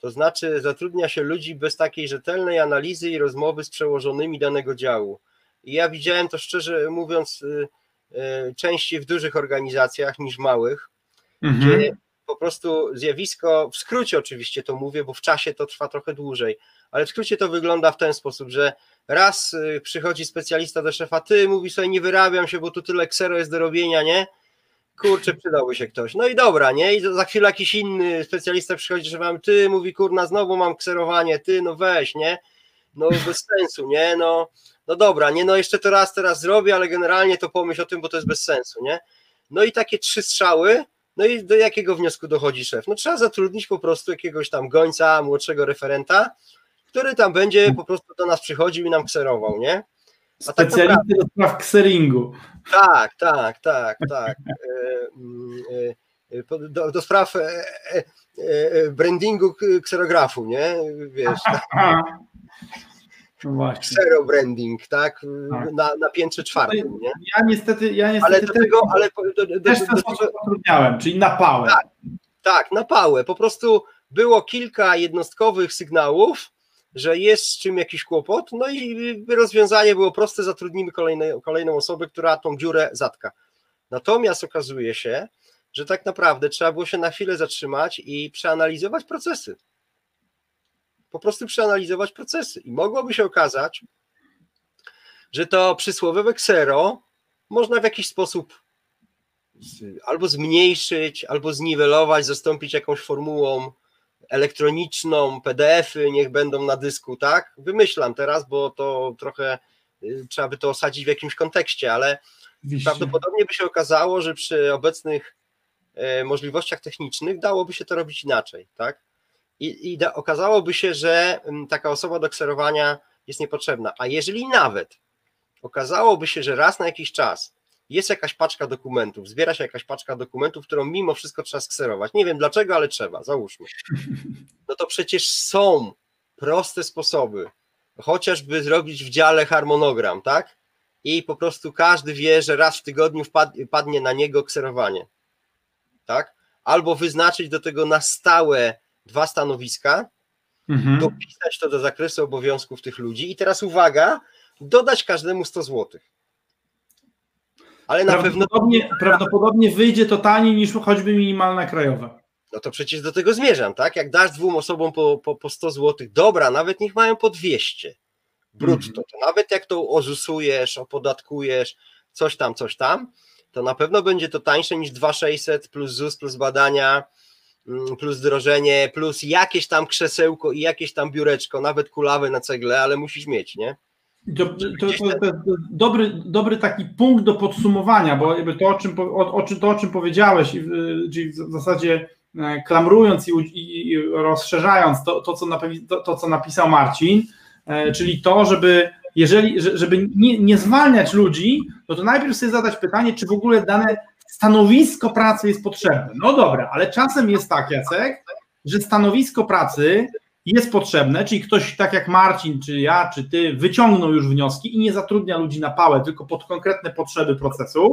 [SPEAKER 2] To znaczy zatrudnia się ludzi bez takiej rzetelnej analizy i rozmowy z przełożonymi danego działu. I ja widziałem to szczerze mówiąc e, częściej w dużych organizacjach niż małych, mhm. gdzie po prostu zjawisko, w skrócie oczywiście to mówię, bo w czasie to trwa trochę dłużej, ale w skrócie to wygląda w ten sposób, że raz y, przychodzi specjalista do szefa, ty mówi sobie nie wyrabiam się, bo tu tyle ksero jest do robienia, nie? Kurczę, przydałby się ktoś. No i dobra, nie? I za chwilę jakiś inny specjalista przychodzi, że mam, ty mówi, kurna, znowu mam kserowanie, ty, no weź, nie? No bez sensu, nie? No, no dobra, nie? No jeszcze to raz teraz zrobię, ale generalnie to pomyśl o tym, bo to jest bez sensu, nie? No i takie trzy strzały, no i do jakiego wniosku dochodzi szef? No trzeba zatrudnić po prostu jakiegoś tam gońca, młodszego referenta, który tam będzie po prostu do nas przychodził i nam kserował, nie?
[SPEAKER 1] A tak Specjalisty do spraw kseringu.
[SPEAKER 2] Tak, tak, tak, tak. E, mm, e, do, do spraw e, brandingu kserografu, nie? Wiesz. No Ksero branding, tak? tak? Na, na piętrze czwartym, nie?
[SPEAKER 1] Ja niestety, ja niestety
[SPEAKER 2] ale do tego, ale do,
[SPEAKER 1] do, też do, zatrudniałem, czyli na pałę.
[SPEAKER 2] Tak, tak, na pałę. Po prostu było kilka jednostkowych sygnałów, że jest z czym jakiś kłopot, no i rozwiązanie było proste, zatrudnimy kolejne, kolejną osobę, która tą dziurę zatka. Natomiast okazuje się, że tak naprawdę trzeba było się na chwilę zatrzymać i przeanalizować procesy. Po prostu przeanalizować procesy. I mogłoby się okazać, że to przysłowiowe ksero można w jakiś sposób albo zmniejszyć, albo zniwelować, zastąpić jakąś formułą elektroniczną, PDF-y niech będą na dysku, tak? Wymyślam teraz, bo to trochę y, trzeba by to osadzić w jakimś kontekście, ale prawdopodobnie by się okazało, że przy obecnych e, możliwościach technicznych dałoby się to robić inaczej, tak? I, i da, okazałoby się, że mm, taka osoba do kserowania jest niepotrzebna. A jeżeli nawet okazałoby się, że raz na jakiś czas jest jakaś paczka dokumentów, zbiera się jakaś paczka dokumentów, którą mimo wszystko trzeba skserować. Nie wiem dlaczego, ale trzeba, załóżmy. No to przecież są proste sposoby, chociażby zrobić w dziale harmonogram, tak? I po prostu każdy wie, że raz w tygodniu wpadnie na niego kserowanie, tak? Albo wyznaczyć do tego na stałe dwa stanowiska, mhm. dopisać to do zakresu obowiązków tych ludzi i teraz uwaga, dodać każdemu 100 złotych
[SPEAKER 1] ale na prawdopodobnie, pewno. Prawdopodobnie wyjdzie to taniej niż choćby minimalna krajowa.
[SPEAKER 2] No to przecież do tego zmierzam, tak? Jak dasz dwóm osobom po, po, po 100 zł, dobra, nawet niech mają po 200 brutto, mm. to nawet jak to ozusujesz, opodatkujesz, coś tam, coś tam, to na pewno będzie to tańsze niż 2600 plus ZUS, plus badania, plus drożenie, plus jakieś tam krzesełko i jakieś tam biureczko, nawet kulawe na cegle, ale musisz mieć, nie?
[SPEAKER 1] To, to, to, to, dobry, dobry taki punkt do podsumowania, bo to, o czym, o, o to, o czym powiedziałeś, czyli w zasadzie e, klamrując i, i, rozszerzając to, to, co napi, to, to, co napisał Marcin, e, czyli to, żeby jeżeli, żeby nie, nie zwalniać ludzi, to najpierw sobie zadać pytanie, czy w ogóle dane stanowisko pracy jest potrzebne. No dobra, ale czasem jest tak, Jacek, że stanowisko pracy jest potrzebne, czyli ktoś tak jak Marcin, czy ja, czy ty wyciągnął już wnioski i nie zatrudnia ludzi na pałę, tylko pod konkretne potrzeby procesów.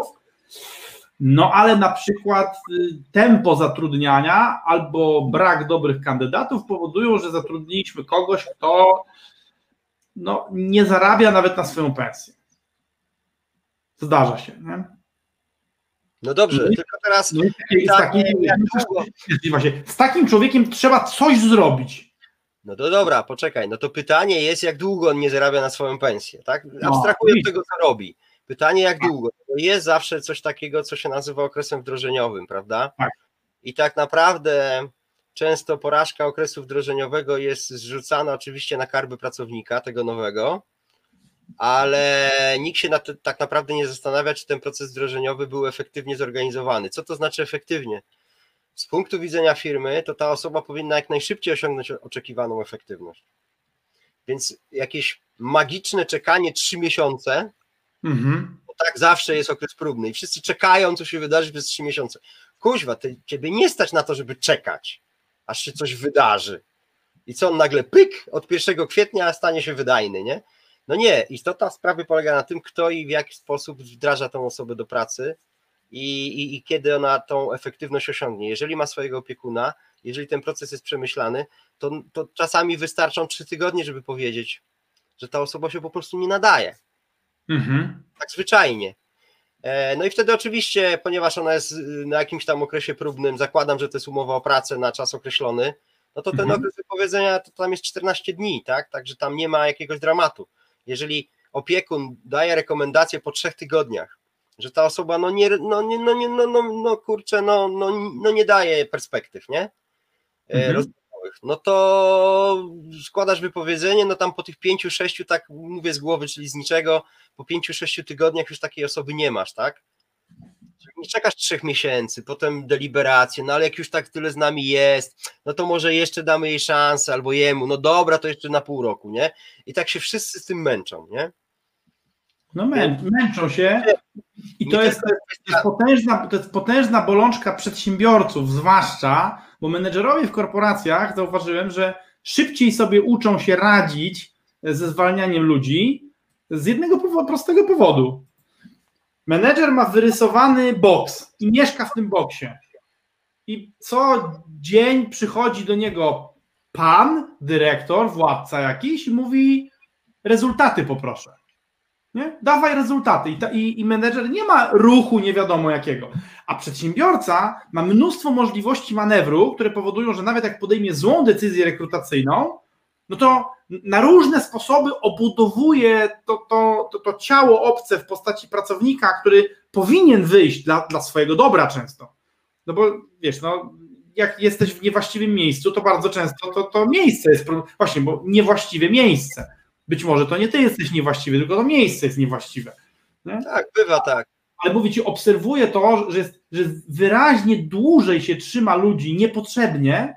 [SPEAKER 1] No ale na przykład y, tempo zatrudniania albo brak dobrych kandydatów powodują, że zatrudniliśmy kogoś, kto no, nie zarabia nawet na swoją pensję. Zdarza się. Nie?
[SPEAKER 2] No dobrze, no tylko teraz. No
[SPEAKER 1] z, takim, z takim człowiekiem trzeba coś zrobić.
[SPEAKER 2] No to dobra, poczekaj. No to pytanie jest, jak długo on nie zarabia na swoją pensję, tak? Abstrahuję no, od tego, co robi. Pytanie, jak długo? To jest zawsze coś takiego, co się nazywa okresem wdrożeniowym, prawda? Tak. I tak naprawdę często porażka okresu wdrożeniowego jest zrzucana oczywiście na karby pracownika, tego nowego, ale nikt się na to, tak naprawdę nie zastanawia, czy ten proces wdrożeniowy był efektywnie zorganizowany. Co to znaczy efektywnie? z punktu widzenia firmy, to ta osoba powinna jak najszybciej osiągnąć oczekiwaną efektywność. Więc jakieś magiczne czekanie trzy miesiące, mhm. bo tak zawsze jest okres próbny i wszyscy czekają, co się wydarzy przez trzy miesiące. Kuźwa, ty, ciebie nie stać na to, żeby czekać, aż się coś wydarzy. I co on nagle pyk, od 1 kwietnia stanie się wydajny, nie? No nie, istota sprawy polega na tym, kto i w jaki sposób wdraża tą osobę do pracy, i, i, i kiedy ona tą efektywność osiągnie. Jeżeli ma swojego opiekuna, jeżeli ten proces jest przemyślany, to, to czasami wystarczą trzy tygodnie, żeby powiedzieć, że ta osoba się po prostu nie nadaje. Mhm. Tak zwyczajnie. E, no i wtedy oczywiście, ponieważ ona jest na jakimś tam okresie próbnym, zakładam, że to jest umowa o pracę na czas określony, no to ten
[SPEAKER 1] Mhm.
[SPEAKER 2] okres wypowiedzenia to tam jest 14 dni, tak? Także tam nie ma jakiegoś dramatu. Jeżeli opiekun daje rekomendację po trzech tygodniach, że ta osoba no nie, no nie, no nie, no, no, no kurczę, no, no, no nie daje perspektyw, nie? E,
[SPEAKER 1] Mhm.
[SPEAKER 2] rozwojowych, No to składasz wypowiedzenie, no tam po tych pięciu, sześciu, tak mówię z głowy, czyli z niczego, po pięciu, sześciu tygodniach już takiej osoby nie masz, tak? Nie czekasz trzech miesięcy, potem deliberację, no ale jak już tak tyle z nami jest, no to może jeszcze damy jej szansę albo jemu, no dobra, to jeszcze na pół roku, nie? I tak się wszyscy z tym męczą, nie?
[SPEAKER 1] No mę, męczą się i to
[SPEAKER 2] to
[SPEAKER 1] jest, to jest, potężna, to jest potężna bolączka przedsiębiorców, zwłaszcza, bo menedżerowie w korporacjach zauważyłem, że szybciej sobie uczą się radzić ze zwalnianiem ludzi z jednego powodu, prostego powodu. Menedżer ma wyrysowany boks i mieszka w tym boksie. I co dzień przychodzi do niego pan, dyrektor, władca jakiś i mówi rezultaty poproszę. Nie? Dawaj rezultaty. I, ta, i, I menedżer nie ma ruchu nie wiadomo jakiego. A przedsiębiorca ma mnóstwo możliwości manewru, które powodują, że nawet jak podejmie złą decyzję rekrutacyjną, no to na różne sposoby obudowuje to, to, to, to ciało obce w postaci pracownika, który powinien wyjść dla, dla swojego dobra często. No bo wiesz, no, jak jesteś w niewłaściwym miejscu, to bardzo często to, to miejsce jest problem. Właśnie, bo niewłaściwe miejsce. Być może to nie ty jesteś niewłaściwy, tylko to miejsce jest niewłaściwe. Nie?
[SPEAKER 2] Tak, bywa tak.
[SPEAKER 1] Ale mówię ci, obserwuję to, że, jest, że wyraźnie dłużej się trzyma ludzi niepotrzebnie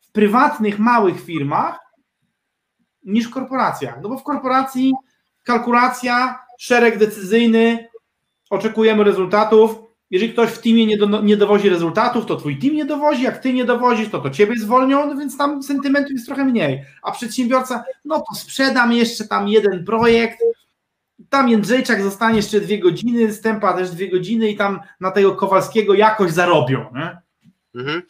[SPEAKER 1] w prywatnych, małych firmach niż w korporacjach. No bo w korporacji kalkulacja, szereg decyzyjny, oczekujemy rezultatów. Jeżeli ktoś w teamie nie, do, nie dowozi rezultatów, to twój team nie dowozi, jak ty nie dowozisz, to to ciebie zwolnią, no więc tam sentymentu jest trochę mniej. A przedsiębiorca, no to sprzedam jeszcze tam jeden projekt, tam Jędrzejczak zostanie jeszcze dwie godziny, Stępa też dwie godziny i tam na tego Kowalskiego jakoś zarobią. Nie?
[SPEAKER 2] Mhm.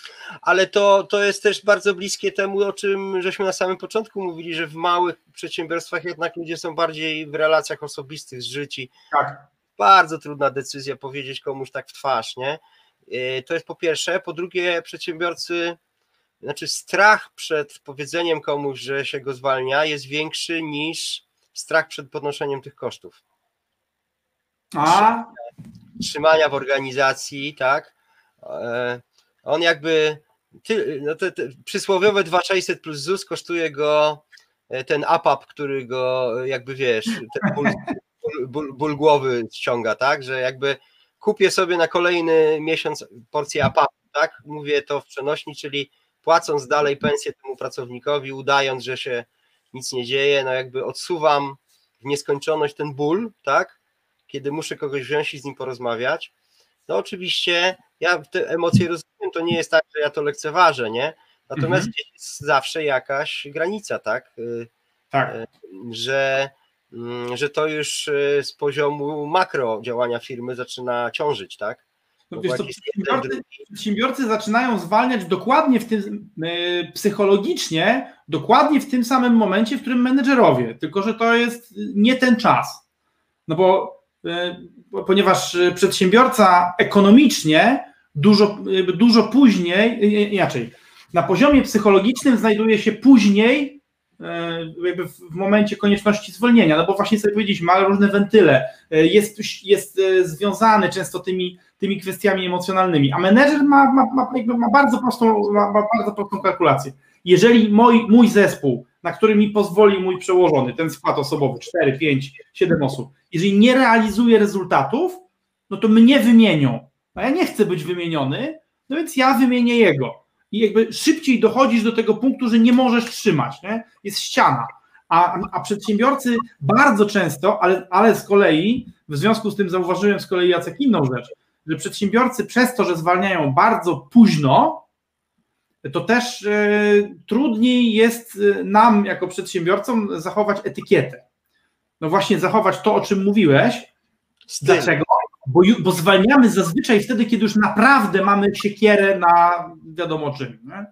[SPEAKER 2] Ale to, to jest też bardzo bliskie temu, o czym żeśmy na samym początku mówili, że w małych przedsiębiorstwach jednak ludzie są bardziej w relacjach osobistych, zżyci.
[SPEAKER 1] Tak.
[SPEAKER 2] Bardzo trudna decyzja powiedzieć komuś tak w twarz, nie? Yy, To jest po pierwsze. Po drugie, przedsiębiorcy, znaczy strach przed powiedzeniem komuś, że się go zwalnia, jest większy niż strach przed podnoszeniem tych kosztów.
[SPEAKER 1] A,
[SPEAKER 2] trzymania w organizacji, tak? E, On jakby, ty, no te, te przysłowiowe 2600 plus ZUS kosztuje go e, ten APAP, który go jakby wiesz, ten ból, ból, ból głowy ściąga, tak? Że jakby kupię sobie na kolejny miesiąc porcję APAP, tak? Mówię to w przenośni, czyli płacąc dalej pensję temu pracownikowi, udając, że się nic nie dzieje, no jakby odsuwam w nieskończoność ten ból, tak? Kiedy muszę kogoś wziąć i z nim porozmawiać. No oczywiście ja te emocje rozumiem, to nie jest tak, że ja to lekceważę, nie? Natomiast
[SPEAKER 1] Mhm.
[SPEAKER 2] jest zawsze jakaś granica, tak? Y,
[SPEAKER 1] tak.
[SPEAKER 2] Że, mm, że to już y, z poziomu makro działania firmy zaczyna ciążyć, tak?
[SPEAKER 1] No
[SPEAKER 2] Bo
[SPEAKER 1] wiesz, to przedsiębiorcy, przedsiębiorcy zaczynają zwalniać dokładnie w tym, psychologicznie, dokładnie w tym samym momencie, w którym menedżerowie, tylko że to jest nie ten czas. No bo ponieważ przedsiębiorca ekonomicznie dużo, dużo później, e, e, inaczej, na poziomie psychologicznym znajduje się później, e, jakby w momencie konieczności zwolnienia, no bo właśnie sobie powiedzieliśmy, ma różne wentyle, e, jest, jest e, związany często tymi tymi kwestiami emocjonalnymi. A menedżer ma, ma, ma, ma, bardzo, prostą, ma, ma bardzo prostą kalkulację. Jeżeli mój, mój zespół, na który mi pozwoli mój przełożony, ten skład osobowy, 4, 5, 7 osób, jeżeli nie realizuje rezultatów, no to mnie wymienią. A ja nie chcę być wymieniony, no więc ja wymienię jego. I jakby szybciej dochodzisz do tego punktu, że nie możesz trzymać. Nie? Jest ściana. A, a przedsiębiorcy bardzo często, ale, ale z kolei, w związku z tym zauważyłem z kolei Jacek inną rzecz, że przedsiębiorcy przez to, że zwalniają bardzo późno, to też e, trudniej jest e, nam, jako przedsiębiorcom, zachować etykietę. No właśnie, zachować to, o czym mówiłeś.
[SPEAKER 2] styl.
[SPEAKER 1] Dlaczego? Bo, bo zwalniamy zazwyczaj wtedy, kiedy już naprawdę mamy siekierę na wiadomo czym. Nie?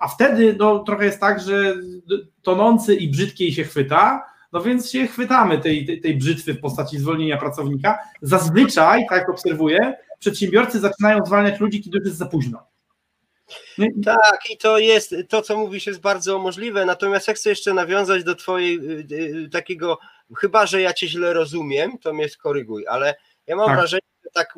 [SPEAKER 1] A wtedy no, trochę jest tak, że tonący i brzydkiej się chwyta, no więc się chwytamy tej, tej, tej brzytwy w postaci zwolnienia pracownika. Zazwyczaj, tak obserwuję, przedsiębiorcy zaczynają zwalniać ludzi, kiedy już jest za późno.
[SPEAKER 2] Tak, i to jest, to co mówisz jest bardzo możliwe, natomiast ja chcę jeszcze nawiązać do twojej y, y, takiego, chyba, że ja cię źle rozumiem, to mnie skoryguj, ale ja mam
[SPEAKER 1] Tak.
[SPEAKER 2] wrażenie, że tak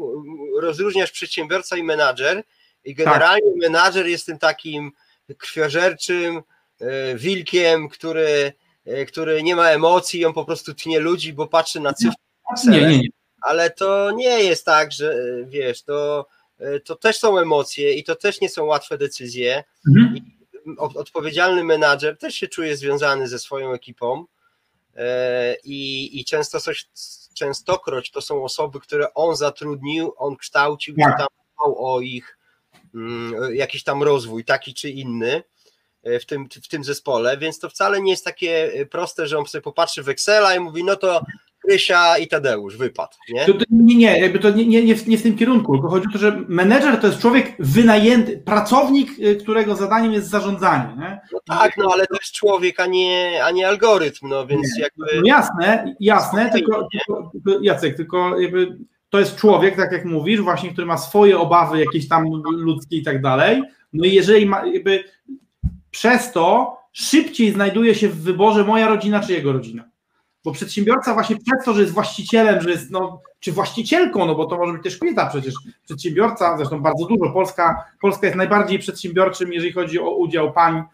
[SPEAKER 2] rozróżniasz przedsiębiorca i menadżer i generalnie menadżer jest tym takim krwiożerczym y, wilkiem, który, y, który nie ma emocji, on po prostu tnie ludzi, bo patrzy na cyfry,
[SPEAKER 1] Nie, nie, nie.
[SPEAKER 2] ale to nie jest tak, że y, wiesz, to, to też są emocje i to też nie są łatwe decyzje
[SPEAKER 1] Mhm.
[SPEAKER 2] od- odpowiedzialny menadżer też się czuje związany ze swoją ekipą e, i, i często coś, częstokroć to są osoby, które on zatrudnił, on kształcił,
[SPEAKER 1] Tak.
[SPEAKER 2] tam dbał o ich mm, jakiś tam rozwój, taki czy inny e, w tym, w tym zespole, więc to wcale nie jest takie e, proste, że on sobie popatrzy w Excela i mówi, no to Krysia i Tadeusz, wypad, nie?
[SPEAKER 1] To, to, nie, nie, jakby to nie, nie, nie, w, nie tym kierunku, tylko chodzi o to, że menedżer to jest człowiek wynajęty, pracownik, y, którego zadaniem jest zarządzanie. Nie?
[SPEAKER 2] No tak, no ale to jest człowiek, a nie, a nie algorytm, no więc jakby...
[SPEAKER 1] No jasne, jasne,
[SPEAKER 2] nie?
[SPEAKER 1] tylko, tylko Jacek, tylko jakby to jest człowiek, tak jak mówisz, właśnie, który ma swoje obawy jakieś tam ludzkie i tak dalej. No i jeżeli ma, jakby przez to szybciej znajduje się w wyborze moja rodzina czy jego rodzina. Bo przedsiębiorca właśnie przez to, że jest właścicielem, że jest, no, czy właścicielką, no bo to może być też kobieta przecież, przedsiębiorca, zresztą bardzo dużo, Polska, Polska jest najbardziej przedsiębiorczym, jeżeli chodzi o udział pań e,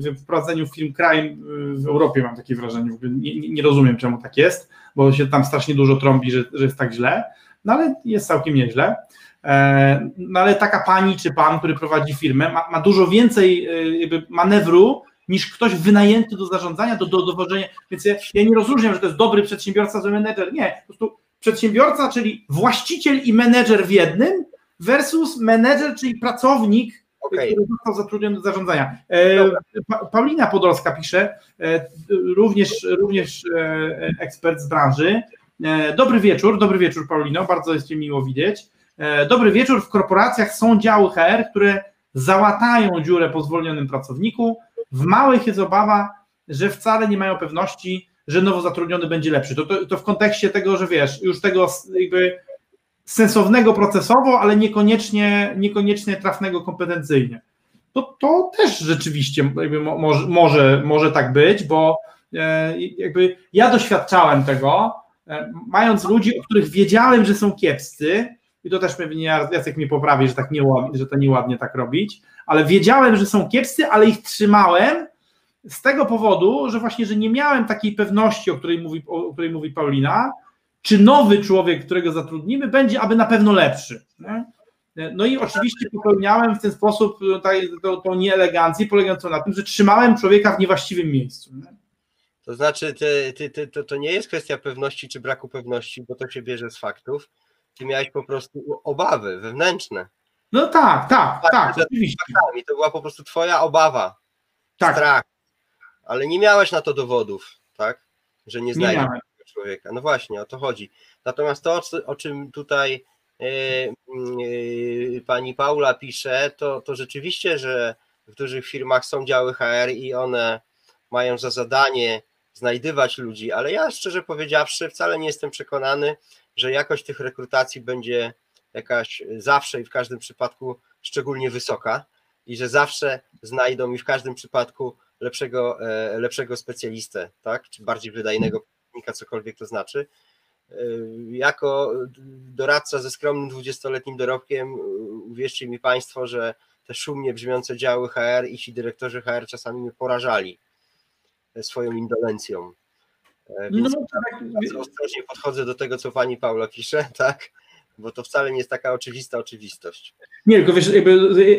[SPEAKER 1] w wprowadzeniu film crime w Europie, mam takie wrażenie, nie- nie rozumiem czemu tak jest, bo się tam strasznie dużo trąbi, że, że jest tak źle, no ale jest całkiem nieźle. E, No ale taka pani czy pan, który prowadzi firmę, ma, ma dużo więcej e, jakby manewru niż ktoś wynajęty do zarządzania, do, do dowodzenia. Więc ja, ja nie rozróżniam, że to jest dobry przedsiębiorca, zły menedżer. Nie, po prostu przedsiębiorca, czyli właściciel i menedżer w jednym versus menedżer, czyli pracownik,
[SPEAKER 2] Okej.
[SPEAKER 1] który został zatrudniony do zarządzania. E,
[SPEAKER 2] Dobra.
[SPEAKER 1] Paulina Podolska pisze, e, również, również e, ekspert z branży. Dobry wieczór, dobry wieczór Paulino, bardzo jest Cię miło widzieć. Dobry wieczór, w korporacjach są działy HR, które załatają dziurę po zwolnionym pracowniku. W małych jest obawa, że wcale nie mają pewności, że nowo zatrudniony będzie lepszy. To, to, to w kontekście tego, że wiesz, już tego jakby sensownego procesowo, ale niekoniecznie, niekoniecznie trafnego kompetencyjnie. To, to też rzeczywiście może, może, może tak być, bo e, jakby ja doświadczałem tego, e, mając ludzi, o których wiedziałem, że są kiepscy, i to też pewnie Jacek mnie poprawi, że, tak nieładnie, że to nieładnie tak robić, ale wiedziałem, że są kiepscy, ale ich trzymałem z tego powodu, że właśnie, że nie miałem takiej pewności, o której mówi, o której mówi Paulina, czy nowy człowiek, którego zatrudnimy, będzie aby na pewno lepszy. Nie? No i oczywiście popełniałem w ten sposób no, tak, tą, tą nieelegancję polegającą na tym, że trzymałem człowieka w niewłaściwym miejscu. Nie?
[SPEAKER 2] To znaczy, ty, ty, ty, to, to nie jest kwestia pewności czy braku pewności, bo to się bierze z faktów. Ty miałeś po prostu obawy wewnętrzne.
[SPEAKER 1] No tak, tak, tak,
[SPEAKER 2] że-
[SPEAKER 1] oczywiście.
[SPEAKER 2] I to była po prostu twoja obawa,
[SPEAKER 1] Tak,
[SPEAKER 2] strach. Ale nie miałeś na to dowodów, tak? Że nie
[SPEAKER 1] nie
[SPEAKER 2] znajdziesz tego człowieka. No właśnie, o to chodzi. Natomiast to, o- czym tutaj e, e, pani Paula pisze, to, to rzeczywiście, że w dużych firmach są działy HR i one mają za zadanie znajdywać ludzi, ale ja szczerze powiedziawszy wcale nie jestem przekonany, że jakość tych rekrutacji będzie jakaś zawsze i w każdym przypadku szczególnie wysoka i że zawsze znajdą i w każdym przypadku lepszego, e, lepszego specjalistę, tak? Czy bardziej wydajnego pracownika, cokolwiek to znaczy. E, Jako doradca ze skromnym 20-letnim dorobkiem, e, uwierzcie mi Państwo, że te szumnie brzmiące działy HR i ci dyrektorzy HR czasami mnie porażali swoją indolencją. E, Więc
[SPEAKER 1] No, tak,
[SPEAKER 2] bardzo ostrożnie podchodzę do tego, co pani Paula pisze, tak? Bo to wcale nie jest taka oczywista oczywistość.
[SPEAKER 1] Nie, tylko wiesz,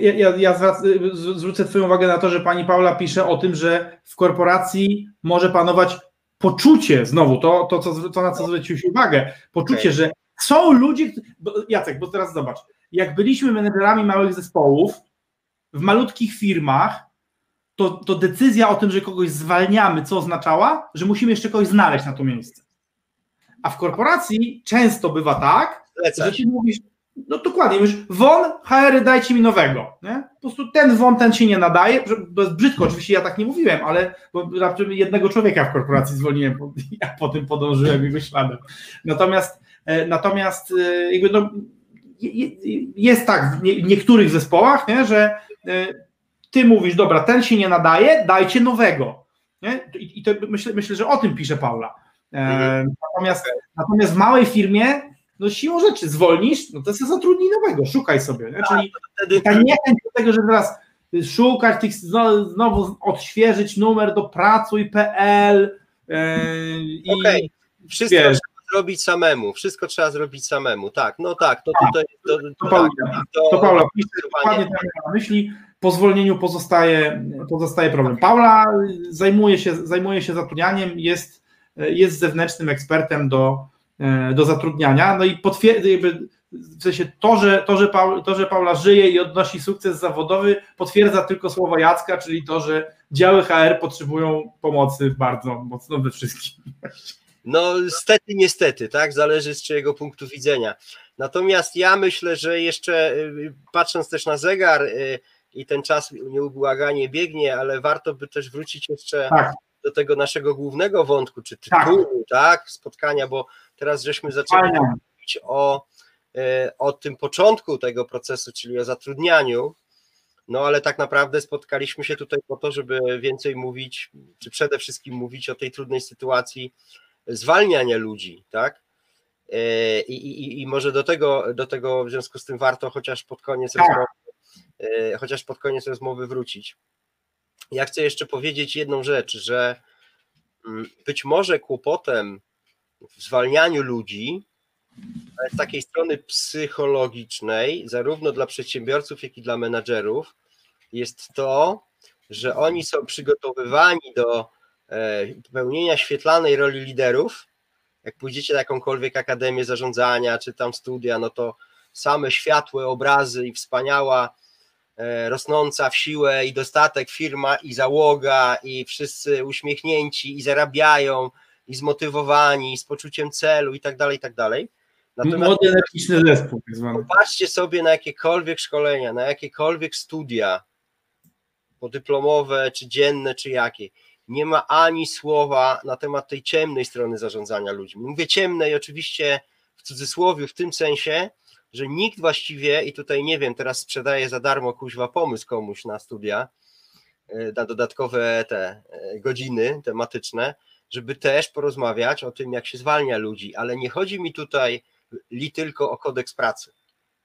[SPEAKER 1] ja, ja, ja zwrócę Twoją uwagę na to, że pani Paula pisze o tym, że w korporacji może panować poczucie, znowu to, to, co, to na co zwróciłeś uwagę, poczucie,
[SPEAKER 2] Okej.
[SPEAKER 1] że są ludzie, bo, Jacek, bo teraz zobacz, jak byliśmy menedżerami małych zespołów, w malutkich firmach, to, to decyzja o tym, że kogoś zwalniamy, co oznaczała, że musimy jeszcze kogoś znaleźć na to miejsce. A w korporacji często bywa tak, że ty mówisz, no dokładnie, już won, HR dajcie mi nowego, nie? Po prostu ten won, ten się nie nadaje, brzydko, oczywiście ja tak nie mówiłem, ale bo jednego człowieka w korporacji zwolniłem, bo ja potem podążyłem jego śladem. Natomiast, e, natomiast e, jakby no, jest tak w niektórych zespołach, nie, że e, ty mówisz, dobra, ten się nie nadaje, dajcie nowego. Nie? I to myślę, myślę, że o tym pisze Paula. Mhm. Natomiast, natomiast w małej firmie no siłą rzeczy zwolnisz, no to sobie zatrudnij nowego, szukaj sobie. Nie? Czyli tak, ta niechęć do tego, że teraz szukać tych, znowu odświeżyć numer do pracuj.pl
[SPEAKER 2] yy, i okay. Wszystko wiesz, trzeba zrobić samemu, wszystko trzeba zrobić samemu, tak, no tak, to tutaj
[SPEAKER 1] to, to, to, Paula, tak, to, to Paula pisze dokładnie tak na myśli, po zwolnieniu pozostaje, pozostaje problem. Paula zajmuje się, zajmuje się zatrudnianiem, jest, jest zewnętrznym ekspertem do E, do zatrudniania. No i potwierdza, w sensie to, że, to, że Paul, to, że Paula żyje i odnosi sukces zawodowy, potwierdza tylko słowa Jacka, czyli to, że działy HR potrzebują pomocy bardzo mocno we wszystkim.
[SPEAKER 2] No, stety, niestety, tak? Zależy z czyjego punktu widzenia. Natomiast ja myślę, że jeszcze y, patrząc też na zegar y, i ten czas nieubłaganie biegnie, ale warto by też wrócić jeszcze tak. do tego naszego głównego wątku, czy tytułu, tak. tak? Spotkania, bo Teraz żeśmy zaczęli mówić o, e, o tym początku tego procesu, czyli o zatrudnianiu. No ale tak naprawdę spotkaliśmy się tutaj po to, żeby więcej mówić, czy przede wszystkim mówić o tej trudnej sytuacji zwalniania ludzi, tak? E, I, i, i może do tego, do tego w związku z tym warto chociaż pod koniec tak. rozmowy, chociaż pod koniec rozmowy wrócić. Ja chcę jeszcze powiedzieć jedną rzecz, że mm, być może kłopotem w zwalnianiu ludzi, z takiej strony psychologicznej, zarówno dla przedsiębiorców, jak i dla menadżerów, jest to, że oni są przygotowywani do e, pełnienia świetlanej roli liderów. Jak pójdziecie na jakąkolwiek akademię zarządzania, czy tam studia, no to same światłe obrazy i wspaniała, rosnąca w siłę i dostatek firma i załoga, i wszyscy uśmiechnięci i zarabiają, i zmotywowani, i z poczuciem celu i tak dalej, i tak dalej.
[SPEAKER 1] Natomiast Młody energiczny zespół. Tak zwany.
[SPEAKER 2] Popatrzcie sobie na jakiekolwiek szkolenia, na jakiekolwiek studia podyplomowe, czy dzienne, czy jakie. Nie ma ani słowa na temat tej ciemnej strony zarządzania ludźmi. Mówię ciemnej oczywiście w cudzysłowie, w tym sensie, że nikt właściwie, i tutaj nie wiem, teraz sprzedaje za darmo kuźwa pomysł komuś na studia, e, na dodatkowe te e, godziny tematyczne, żeby też porozmawiać o tym, jak się zwalnia ludzi, ale nie chodzi mi tutaj li tylko o kodeks pracy,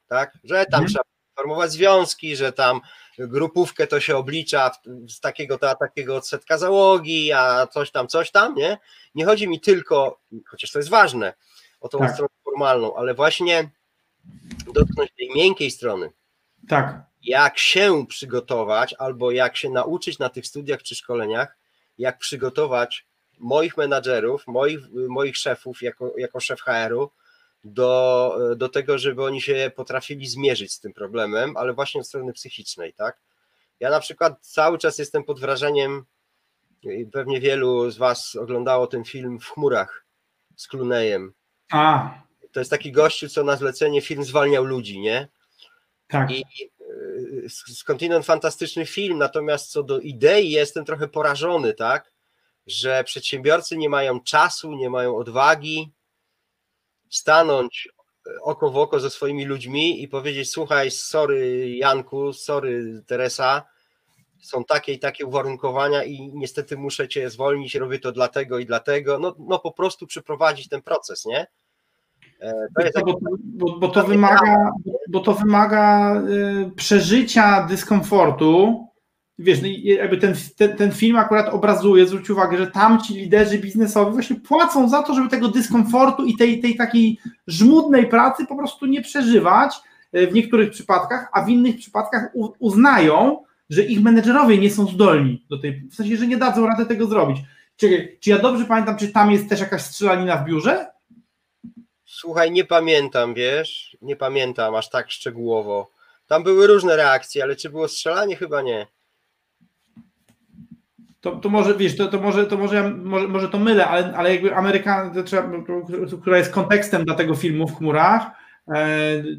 [SPEAKER 2] tak? Że tam mhm. trzeba formować związki, że tam grupówkę to się oblicza z takiego to, takiego odsetka załogi, a coś tam, coś tam, nie? Nie chodzi mi tylko, chociaż to jest ważne, o tą tak. stronę formalną, ale właśnie dotknąć tej miękkiej strony.
[SPEAKER 1] Tak.
[SPEAKER 2] Jak się przygotować, albo jak się nauczyć na tych studiach czy szkoleniach, jak przygotować moich menadżerów, moich, moich szefów jako, jako szef HR-u do, do tego, żeby oni się potrafili zmierzyć z tym problemem, ale właśnie od strony psychicznej, tak? Ja na przykład cały czas jestem pod wrażeniem, pewnie wielu z Was oglądało ten film w chmurach z Klunejem.
[SPEAKER 1] A.
[SPEAKER 2] To jest taki gościu, co na zlecenie film zwalniał ludzi, nie?
[SPEAKER 1] Tak.
[SPEAKER 2] I y, skądinąd fantastyczny film, natomiast co do idei jestem trochę porażony, tak? że przedsiębiorcy nie mają czasu, nie mają odwagi stanąć oko w oko ze swoimi ludźmi i powiedzieć: Słuchaj, sorry Janku, sorry Teresa, są takie i takie uwarunkowania i niestety muszę cię zwolnić, robię to dlatego i dlatego. No, no po prostu przeprowadzić ten proces, nie?
[SPEAKER 1] E, to jest... bo, bo, bo, to wymaga, bo to wymaga y, przeżycia dyskomfortu wiesz, no jakby ten, ten, ten, film akurat obrazuje, zwróć uwagę, że tam ci liderzy biznesowi właśnie płacą za to, żeby tego dyskomfortu i tej, tej takiej żmudnej pracy po prostu nie przeżywać e, w niektórych przypadkach, a w innych przypadkach uznają, że ich menedżerowie nie są zdolni do tej, w sensie, że nie dadzą rady tego zrobić. Czekaj, czy ja dobrze pamiętam, czy tam jest też jakaś strzelanina w biurze?
[SPEAKER 2] Słuchaj, nie pamiętam, wiesz, nie pamiętam aż tak szczegółowo. Tam były różne reakcje, ale czy było strzelanie? Chyba nie
[SPEAKER 1] to, to może, wiesz, to, to, może, to może, może, może to mylę, ale, ale jakby Ameryka, która jest kontekstem dla tego filmu w chmurach,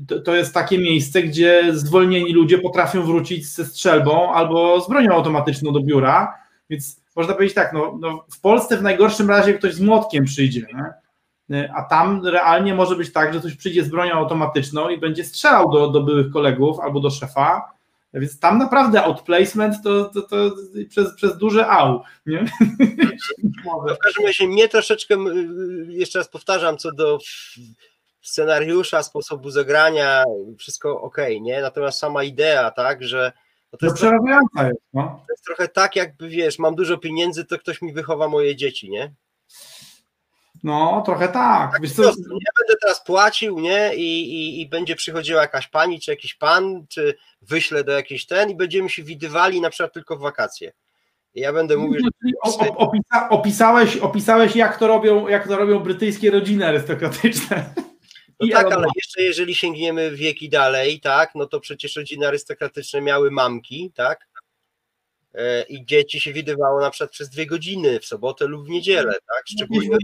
[SPEAKER 1] to, to jest takie miejsce, gdzie zwolnieni ludzie potrafią wrócić ze strzelbą albo z bronią automatyczną do biura, więc można powiedzieć tak, no, no w Polsce w najgorszym razie ktoś z młotkiem przyjdzie, nie? A tam realnie może być tak, że ktoś przyjdzie z bronią automatyczną i będzie strzelał do, do byłych kolegów albo do szefa, więc tam naprawdę outplacement to, to, to przez, przez duże au. Nie?
[SPEAKER 2] No w każdym razie mnie troszeczkę, jeszcze raz powtarzam, co do scenariusza, sposobu zagrania, wszystko ok, nie? Natomiast sama idea, tak, że
[SPEAKER 1] no to, jest trochę, jest,
[SPEAKER 2] no. to jest trochę tak, jakby wiesz, mam dużo pieniędzy, to ktoś mi wychowa moje dzieci, nie?
[SPEAKER 1] No, trochę tak. tak
[SPEAKER 2] Wiesz, co? Ja będę teraz płacił, nie? I, i, I będzie przychodziła jakaś pani, czy jakiś pan, czy wyślę do jakiejś ten i będziemy się widywali na przykład tylko w wakacje. I ja będę mówił.
[SPEAKER 1] Że... Opisa, opisałeś, opisałeś, jak to robią, jak to robią brytyjskie rodziny arystokratyczne.
[SPEAKER 2] No tak, ale jeszcze jeżeli sięgniemy wieki dalej, tak, no to przecież rodziny arystokratyczne miały mamki, tak? E, I dzieci się widywało na przykład przez dwie godziny w sobotę lub w niedzielę, tak?
[SPEAKER 1] Szczególnie...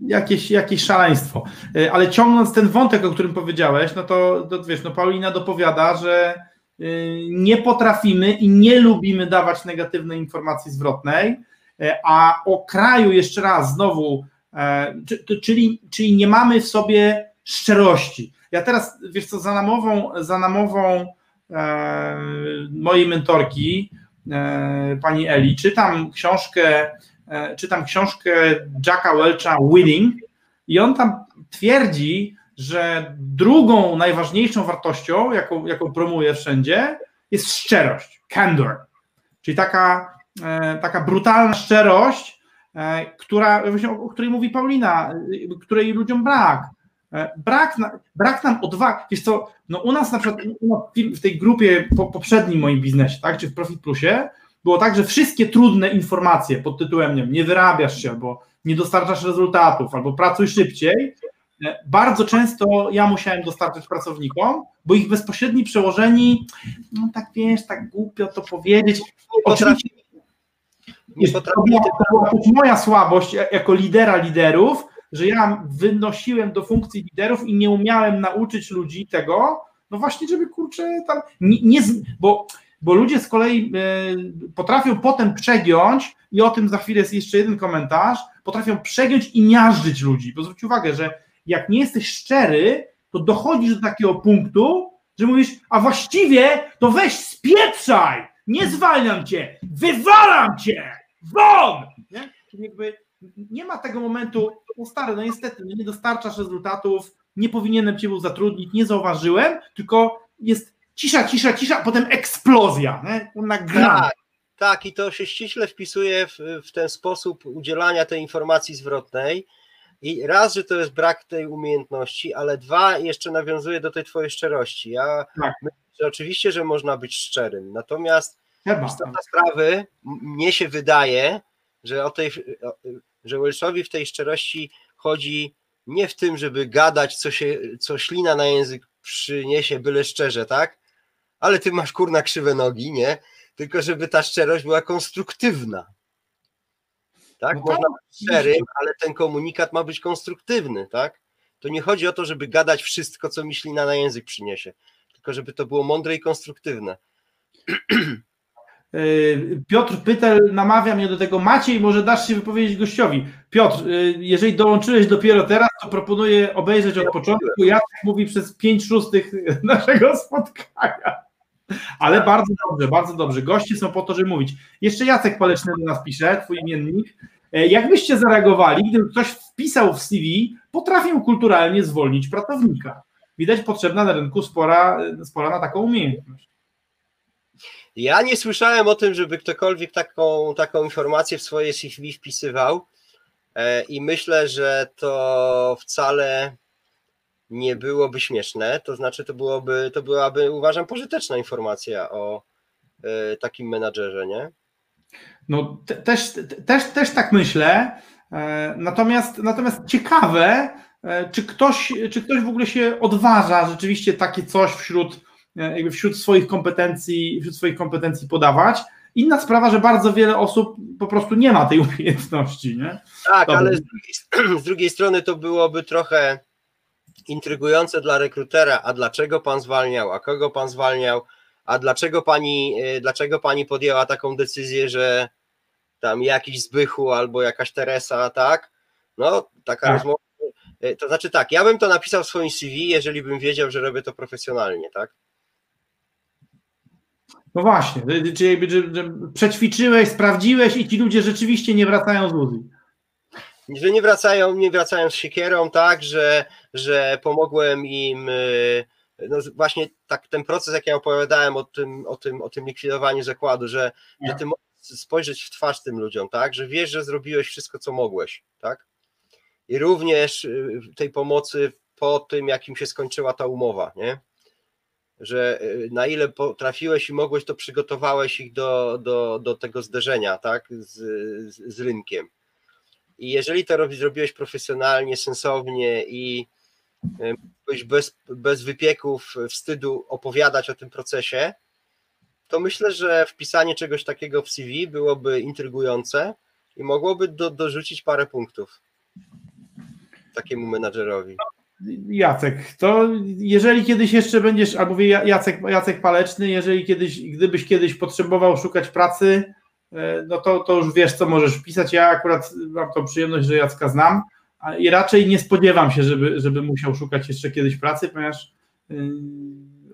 [SPEAKER 1] Jakieś, jakieś, szaleństwo. E, ale ciągnąc ten wątek, o którym powiedziałeś, no to, to wiesz, no Paulina dopowiada, że e, nie potrafimy i nie lubimy dawać negatywnej informacji zwrotnej, a o kraju jeszcze raz znowu, czyli, czyli nie mamy w sobie szczerości. Ja teraz, wiesz co, za namową, za namową e, mojej mentorki, e, pani Eli, czytam książkę, e, czytam książkę Jacka Welcha Winning i on tam twierdzi, że drugą najważniejszą wartością, jaką, jaką promuje wszędzie, jest szczerość, candor, czyli taka, e, taka brutalna szczerość, e, która, o której mówi Paulina, e, której ludziom brak E, brak, brak nam odwagi. Wiesz co, no u nas na przykład w tej grupie po, poprzednim moim biznesie, tak, czy w Profit Plusie, było tak, że wszystkie trudne informacje pod tytułem nie, nie wyrabiasz się, albo nie dostarczasz rezultatów, albo pracuj szybciej, e, bardzo często ja musiałem dostarczać pracownikom, bo ich bezpośredni przełożeni, no tak wiesz, tak głupio to powiedzieć. Oczywiście, nie to, była, to była moja słabość jako lidera liderów, że ja wynosiłem do funkcji liderów i nie umiałem nauczyć ludzi tego, no właśnie, żeby kurczę tam nie, nie bo, bo ludzie z kolei y, potrafią potem przegiąć i o tym za chwilę jest jeszcze jeden komentarz, potrafią przegiąć i miażdżyć ludzi, bo zwróć uwagę, że jak nie jesteś szczery, to dochodzisz do takiego punktu, że mówisz, a właściwie to weź spieprzaj, nie zwalniam cię, wywalam cię, won! Nie? Czyli jakby nie ma tego momentu, no stary, no niestety, no nie dostarczasz rezultatów, nie powinienem cię był zatrudnić, nie zauważyłem, tylko jest cisza, cisza, cisza, a potem eksplozja, nie?
[SPEAKER 2] Tak, tak, i to się ściśle wpisuje w, w ten sposób udzielania tej informacji zwrotnej. I raz, że to jest brak tej umiejętności, ale dwa, jeszcze nawiązuje do tej twojej szczerości. Ja tak. myślę, że oczywiście, że można być szczerym, natomiast istota sprawy, mnie się wydaje, że o tej, że Welshowi w tej szczerości chodzi nie w tym, żeby gadać, co, się, co ślina na język przyniesie, byle szczerze, tak? Ale ty masz kurna krzywe nogi, nie? Tylko żeby ta szczerość była konstruktywna. Tak? No Można być szczerym, ale ten komunikat ma być konstruktywny, tak? To nie chodzi o to, żeby gadać wszystko, co mi ślina na język przyniesie, tylko żeby to było mądre i konstruktywne.
[SPEAKER 1] Y, Piotr Pytel namawia mnie do tego. Maciej, może dasz się wypowiedzieć gościowi. Piotr, y, jeżeli dołączyłeś dopiero teraz, to proponuję obejrzeć od początku. Jacek mówi przez pięć szóstych naszego spotkania. Ale bardzo dobrze, bardzo dobrze. Goście są po to, żeby mówić. Jeszcze Jacek Paleczny do nas pisze, twój imiennik. E, jak byście zareagowali, gdyby ktoś wpisał w CV, potrafię kulturalnie zwolnić pracownika? Widać potrzebna na rynku spora, spora na taką umiejętność.
[SPEAKER 2] Ja nie słyszałem o tym, żeby ktokolwiek taką, taką informację w swoje CV wpisywał. E, i myślę, że to wcale nie byłoby śmieszne, to znaczy to byłoby, to byłaby uważam pożyteczna informacja o e, takim menadżerze, nie?
[SPEAKER 1] No te, też, też, też tak myślę, e, natomiast, natomiast ciekawe, czy ktoś, czy ktoś w ogóle się odważa rzeczywiście takie coś wśród jakby wśród swoich kompetencji, wśród swoich kompetencji podawać. Inna sprawa, że bardzo wiele osób po prostu nie ma tej umiejętności. Nie?
[SPEAKER 2] Tak, Dobra. ale z drugiej, z drugiej, strony to byłoby trochę intrygujące dla rekrutera, a dlaczego pan zwalniał, a kogo pan zwalniał, a dlaczego pani, y, dlaczego pani podjęła taką decyzję, że tam jakiś Zbychu albo jakaś Teresa, tak? No, taka
[SPEAKER 1] Tak.
[SPEAKER 2] rozmowa. y, To znaczy tak, ja bym to napisał w swoim CV, jeżeli bym wiedział, że robię to profesjonalnie, tak?
[SPEAKER 1] No właśnie, czyli przećwiczyłeś, sprawdziłeś i ci ludzie rzeczywiście nie wracają z Uzi.
[SPEAKER 2] że nie wracają, nie wracają z siekierą, tak, że, że pomogłem im, y, no właśnie tak ten proces, jak ja opowiadałem o tym, o tym, o tym likwidowaniu zakładu, że, że ty możesz spojrzeć w twarz tym ludziom, tak, że wiesz, że zrobiłeś wszystko, co mogłeś, tak, i również y, tej pomocy po tym, jakim się skończyła ta umowa, nie, że y, na ile potrafiłeś i mogłeś, to przygotowałeś ich do, do, do tego zderzenia, tak, z, z, z rynkiem. I jeżeli to robisz, zrobiłeś profesjonalnie, sensownie i e, mogłeś bez, bez wypieków, wstydu opowiadać o tym procesie, to myślę, że wpisanie czegoś takiego w CV byłoby intrygujące i mogłoby do, dorzucić parę punktów takiemu menadżerowi.
[SPEAKER 1] Jacek, to jeżeli kiedyś jeszcze będziesz, albo mówię Jacek, Jacek Paleczny, jeżeli kiedyś, gdybyś kiedyś potrzebował szukać pracy, e, no to, to już wiesz, co możesz wpisać. Ja akurat mam tą przyjemność, że Jacka znam a- i raczej nie spodziewam się, żeby, żeby musiał szukać jeszcze kiedyś pracy, ponieważ yy,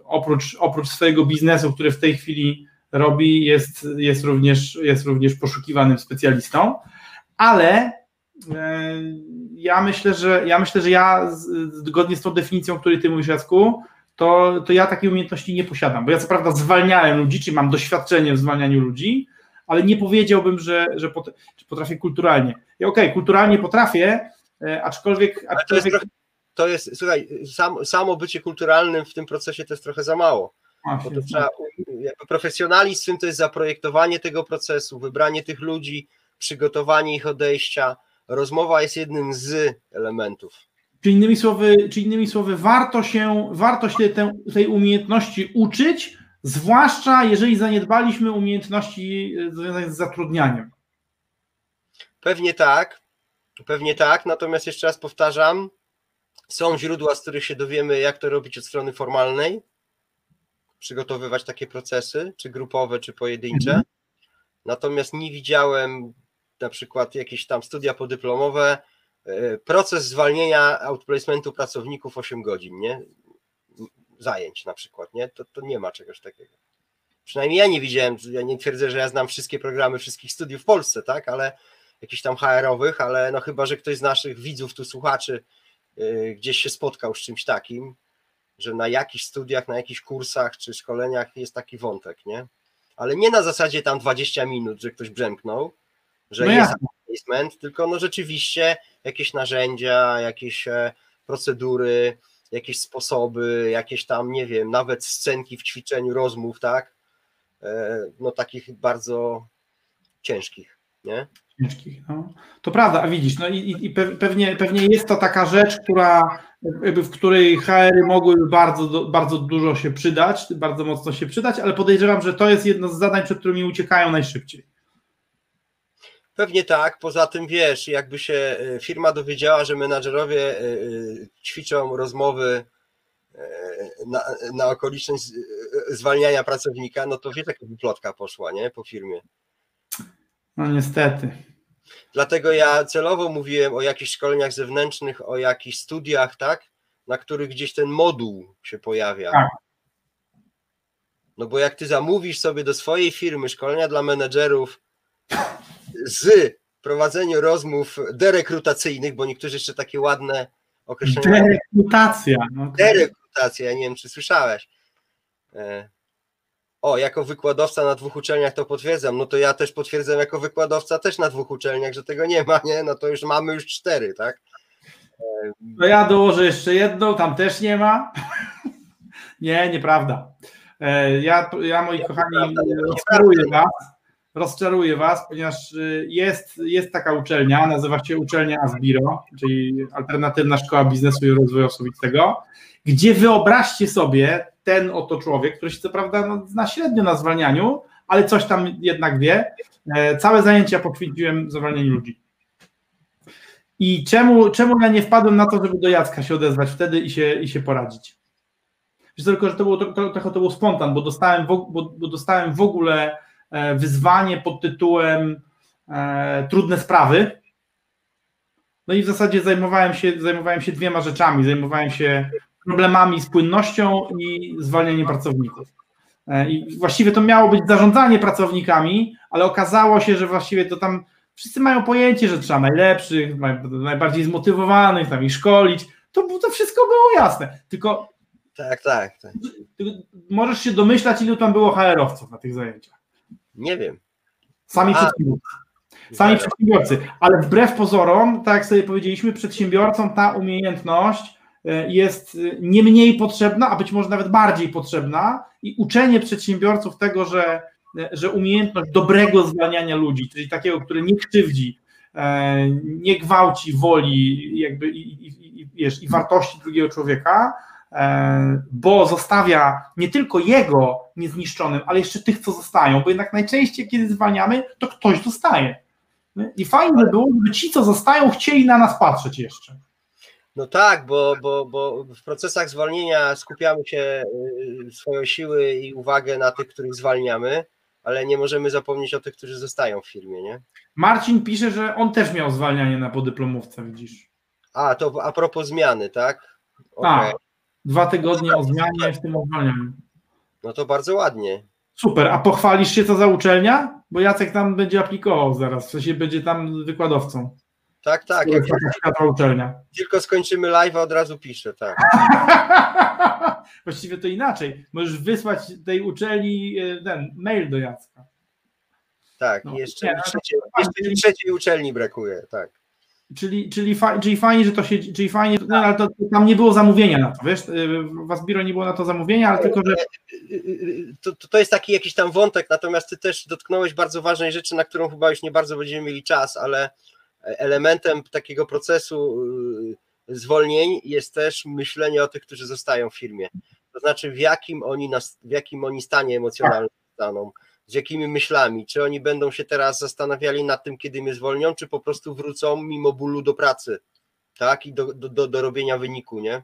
[SPEAKER 1] oprócz, oprócz swojego biznesu, który w tej chwili robi, jest, jest, również, jest również poszukiwanym specjalistą, ale e, ja myślę, że ja myślę, że ja zgodnie z tą definicją, o której ty mówisz, Jacku, to, to ja takiej umiejętności nie posiadam, bo ja co prawda zwalniałem ludzi, czy mam doświadczenie w zwalnianiu ludzi, ale nie powiedziałbym, że, że pot, że potrafię kulturalnie. Ja okej, kulturalnie potrafię, e, aczkolwiek,
[SPEAKER 2] Ale to jest
[SPEAKER 1] aczkolwiek
[SPEAKER 2] trochę, to jest, słuchaj, sam, samo bycie kulturalnym w tym procesie to jest trochę za mało.
[SPEAKER 1] Właśnie,
[SPEAKER 2] Bo to trzeba, jakby profesjonalizm to jest zaprojektowanie tego procesu, wybranie tych ludzi, przygotowanie ich odejścia. Rozmowa jest jednym z elementów.
[SPEAKER 1] Czy innymi słowy, czy innymi słowy warto się, warto się te, tej umiejętności uczyć, zwłaszcza jeżeli zaniedbaliśmy umiejętności e, związane z zatrudnianiem.
[SPEAKER 2] Pewnie tak, pewnie tak, natomiast jeszcze raz powtarzam, są źródła, z których się dowiemy, jak to robić od strony formalnej, przygotowywać takie procesy, czy grupowe, czy pojedyncze.
[SPEAKER 1] Mhm.
[SPEAKER 2] Natomiast nie widziałem na przykład jakieś tam studia podyplomowe, e, proces zwalnienia outplacementu pracowników 8 godzin, nie? Zajęć na przykład, nie? To, to nie ma czegoś takiego. Przynajmniej ja nie widziałem, ja nie twierdzę, że ja znam wszystkie programy wszystkich studiów w Polsce, tak? Ale jakichś tam HR-owych, ale no chyba, że ktoś z naszych widzów, tu słuchaczy, yy, gdzieś się spotkał z czymś takim, że na jakichś studiach, na jakichś kursach czy szkoleniach jest taki wątek, nie? Ale nie na zasadzie tam 20 minut, że ktoś brzęknął, że
[SPEAKER 1] No
[SPEAKER 2] jest placement, tylko no rzeczywiście jakieś narzędzia, jakieś e, procedury, jakieś sposoby, jakieś tam, nie wiem, nawet scenki w ćwiczeniu rozmów, tak? E, No takich bardzo ciężkich, nie?
[SPEAKER 1] ciężkich. No. To prawda, a widzisz, no i, i- i pe- pewnie, pewnie jest to taka rzecz, która, w której HR-y mogłyby bardzo, bardzo dużo się przydać, bardzo mocno się przydać, ale podejrzewam, że to jest jedno z zadań, przed którymi uciekają najszybciej.
[SPEAKER 2] Pewnie tak, poza tym wiesz, jakby się e, firma dowiedziała, że menadżerowie e, e, ćwiczą rozmowy na, na okoliczność zwalniania pracownika, no to wiesz, jaka by plotka poszła, nie, po firmie.
[SPEAKER 1] No niestety.
[SPEAKER 2] Dlatego ja celowo mówiłem o jakichś szkoleniach zewnętrznych, o jakichś studiach, tak, na których gdzieś ten moduł się pojawia.
[SPEAKER 1] Tak.
[SPEAKER 2] No bo jak ty zamówisz sobie do swojej firmy szkolenia dla menedżerów z prowadzeniu rozmów derekrutacyjnych, bo niektórzy jeszcze takie ładne określenia
[SPEAKER 1] Derekrutacja. No,
[SPEAKER 2] derekrutacja, ja nie wiem, czy słyszałeś. E, O, jako wykładowca na dwóch uczelniach to potwierdzam, no to ja też potwierdzam jako wykładowca też na dwóch uczelniach, że tego nie ma, nie? No to już mamy już cztery, tak?
[SPEAKER 1] To ja dołożę jeszcze jedną, tam też nie ma. Nie, nieprawda. E, Ja, ja moi kochani, rozczaruję was, rozczaruję was, ponieważ y, jest, jest taka uczelnia, nazywa się uczelnia Asbiro, czyli Alternatywna Szkoła Biznesu i Rozwoju Osobistego, gdzie wyobraźcie sobie ten oto człowiek, który się co prawda no, zna średnio na zwalnianiu, ale coś tam jednak wie, e, całe zajęcia poświęciłem zwalnianiu ludzi. I czemu, czemu ja nie wpadłem na to, żeby do Jacka się odezwać wtedy i się, i się poradzić? Wiesz, tylko, że to było trochę to, to był spontan, bo dostałem, w, bo, bo dostałem w ogóle wyzwanie pod tytułem e, Trudne sprawy. No i w zasadzie zajmowałem się, zajmowałem się dwiema rzeczami. Zajmowałem się problemami z płynnością i zwalnianiem pracowników. E, I właściwie to miało być zarządzanie pracownikami, ale okazało się, że właściwie to tam wszyscy mają pojęcie, że trzeba najlepszych, najbardziej zmotywowanych, tam ich szkolić. To, to wszystko było jasne. Tylko
[SPEAKER 2] tak, tak, tak.
[SPEAKER 1] Możesz się domyślać, ilu tam było HR-owców na tych zajęciach.
[SPEAKER 2] Nie wiem.
[SPEAKER 1] Sami A, przedsiębiorcy. Sami przedsiębiorcy. Ale wbrew pozorom, tak jak sobie powiedzieliśmy, przedsiębiorcom ta umiejętność e, jest e, nie mniej potrzebna, a być może nawet bardziej potrzebna i uczenie przedsiębiorców tego, że, e, że umiejętność dobrego zwalniania ludzi, czyli takiego, który nie krzywdzi, nie gwałci woli jakby i, i, i, wiesz, i wartości drugiego człowieka, bo zostawia nie tylko jego niezniszczonym, ale jeszcze tych, co zostają, bo jednak najczęściej, kiedy zwalniamy, to ktoś zostaje. I fajnie by było, żeby ci, co zostają, chcieli na nas patrzeć jeszcze.
[SPEAKER 2] No tak, bo, bo, bo w procesach zwolnienia skupiamy się y, swoją siły i uwagę na tych, których zwalniamy, ale nie możemy zapomnieć o tych, którzy zostają w firmie, nie?
[SPEAKER 1] Marcin pisze, że on też miał zwalnianie na podyplomówce, widzisz.
[SPEAKER 2] A, to a propos zmiany, tak?
[SPEAKER 1] Okay. Tak dwa tygodnie o zmianie w tym zwalnianiu.
[SPEAKER 2] No to bardzo ładnie.
[SPEAKER 1] Super, a pochwalisz się co za uczelnia? Bo Jacek tam będzie aplikował zaraz, w sensie będzie tam wykładowcą.
[SPEAKER 2] Tak, tak.
[SPEAKER 1] Jak taka uczelnia.
[SPEAKER 2] Tylko skończymy live, a od razu piszę, tak.
[SPEAKER 1] Właściwie to inaczej. Możesz wysłać tej uczelni e, ten mail do Jacka.
[SPEAKER 2] Tak, no, jeszcze, nie, trzeciej, jeszcze trzeciej uczelni brakuje, tak.
[SPEAKER 1] Czyli, czyli, fa, czyli fajnie, że to się, czyli fajnie, no, ale to, tam nie było zamówienia na to, wiesz, w Asbiro nie było na to zamówienia, ale tylko, że...
[SPEAKER 2] To, to jest taki jakiś tam wątek, natomiast ty też dotknąłeś bardzo ważnej rzeczy, na którą chyba już nie bardzo będziemy mieli czas, ale elementem takiego procesu y, zwolnień jest też myślenie o tych, którzy zostają w firmie. To znaczy, w jakim oni, w jakim oni stanie emocjonalnym staną z jakimi myślami? Czy oni będą się teraz zastanawiali nad tym, kiedy mnie zwolnią, czy po prostu wrócą mimo bólu do pracy, tak? I do, do, do robienia wyniku, nie?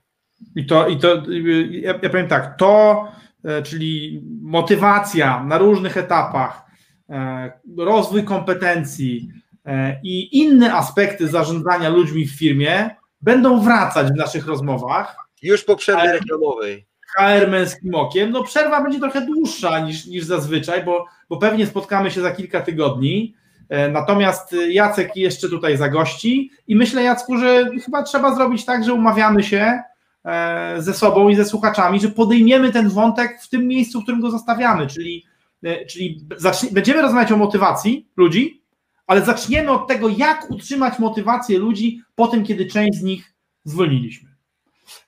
[SPEAKER 1] I to, i to ja, ja powiem tak, to, e, czyli motywacja na różnych etapach, e, rozwój kompetencji e, i inne aspekty zarządzania ludźmi w firmie będą wracać w naszych rozmowach.
[SPEAKER 2] Już po przerwie reklamowej.
[SPEAKER 1] HR męskim okiem. No przerwa będzie trochę dłuższa niż, niż zazwyczaj, bo, bo pewnie spotkamy się za kilka tygodni. E, natomiast Jacek jeszcze tutaj zagości i myślę, Jacku, że chyba trzeba zrobić tak, że umawiamy się e, ze sobą i ze słuchaczami, że podejmiemy ten wątek w tym miejscu, w którym go zostawiamy, czyli, e, czyli będziemy rozmawiać o motywacji ludzi, ale zaczniemy od tego, jak utrzymać motywację ludzi po tym, kiedy część z nich zwolniliśmy.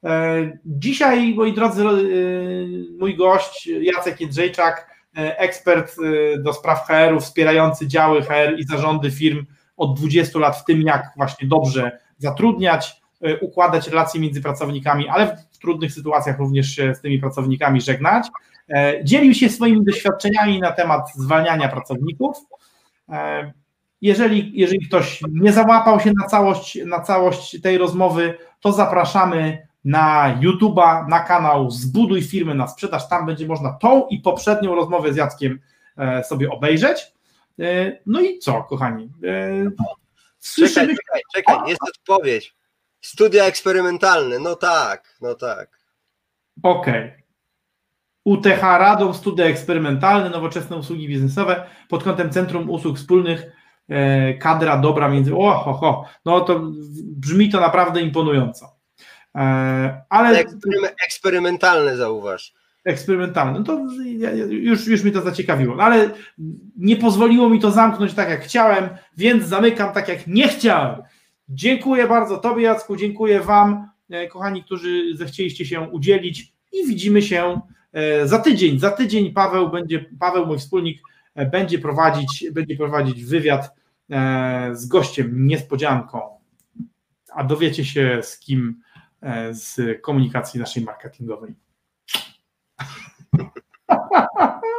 [SPEAKER 1] E, dzisiaj, moi drodzy, e, mój gość Jacek Jedrzejczak, e, ekspert do spraw HR-u, wspierający działy HR i zarządy firm od 20 lat w tym, jak właśnie dobrze zatrudniać, układać relacje między pracownikami, ale w trudnych sytuacjach również się z tymi pracownikami żegnać. Dzielił się swoimi doświadczeniami na temat zwalniania pracowników. Jeżeli, jeżeli ktoś nie załapał się na całość, na całość tej rozmowy, to zapraszamy na YouTube'a, na kanał Zbuduj firmy na sprzedaż. Tam będzie można tą i poprzednią rozmowę z Jackiem e, sobie obejrzeć. E, no i co, kochani? E,
[SPEAKER 2] słyszymy... Czekaj, czekaj, czekaj, jest odpowiedź. Studia eksperymentalne, no tak, no tak.
[SPEAKER 1] Okej. Okay. UTH Radom, studia eksperymentalne, nowoczesne usługi biznesowe pod kątem Centrum Usług Wspólnych, kadra dobra między... O, ho, ho. No to brzmi to naprawdę imponująco.
[SPEAKER 2] E, ale eksperymentalne zauważ.
[SPEAKER 1] Eksperymentalne. No to już, już mi to zaciekawiło. No ale nie pozwoliło mi to zamknąć tak jak chciałem, więc zamykam tak jak nie chciałem. Dziękuję bardzo Tobie, Jacku, dziękuję Wam, e, kochani, którzy zechcieliście się udzielić i widzimy się e, za tydzień. Za tydzień Paweł będzie, Paweł, mój wspólnik, będzie prowadzić, będzie prowadzić wywiad z gościem niespodzianką. A dowiecie się z kim E, z komunikacji naszej marketingowej.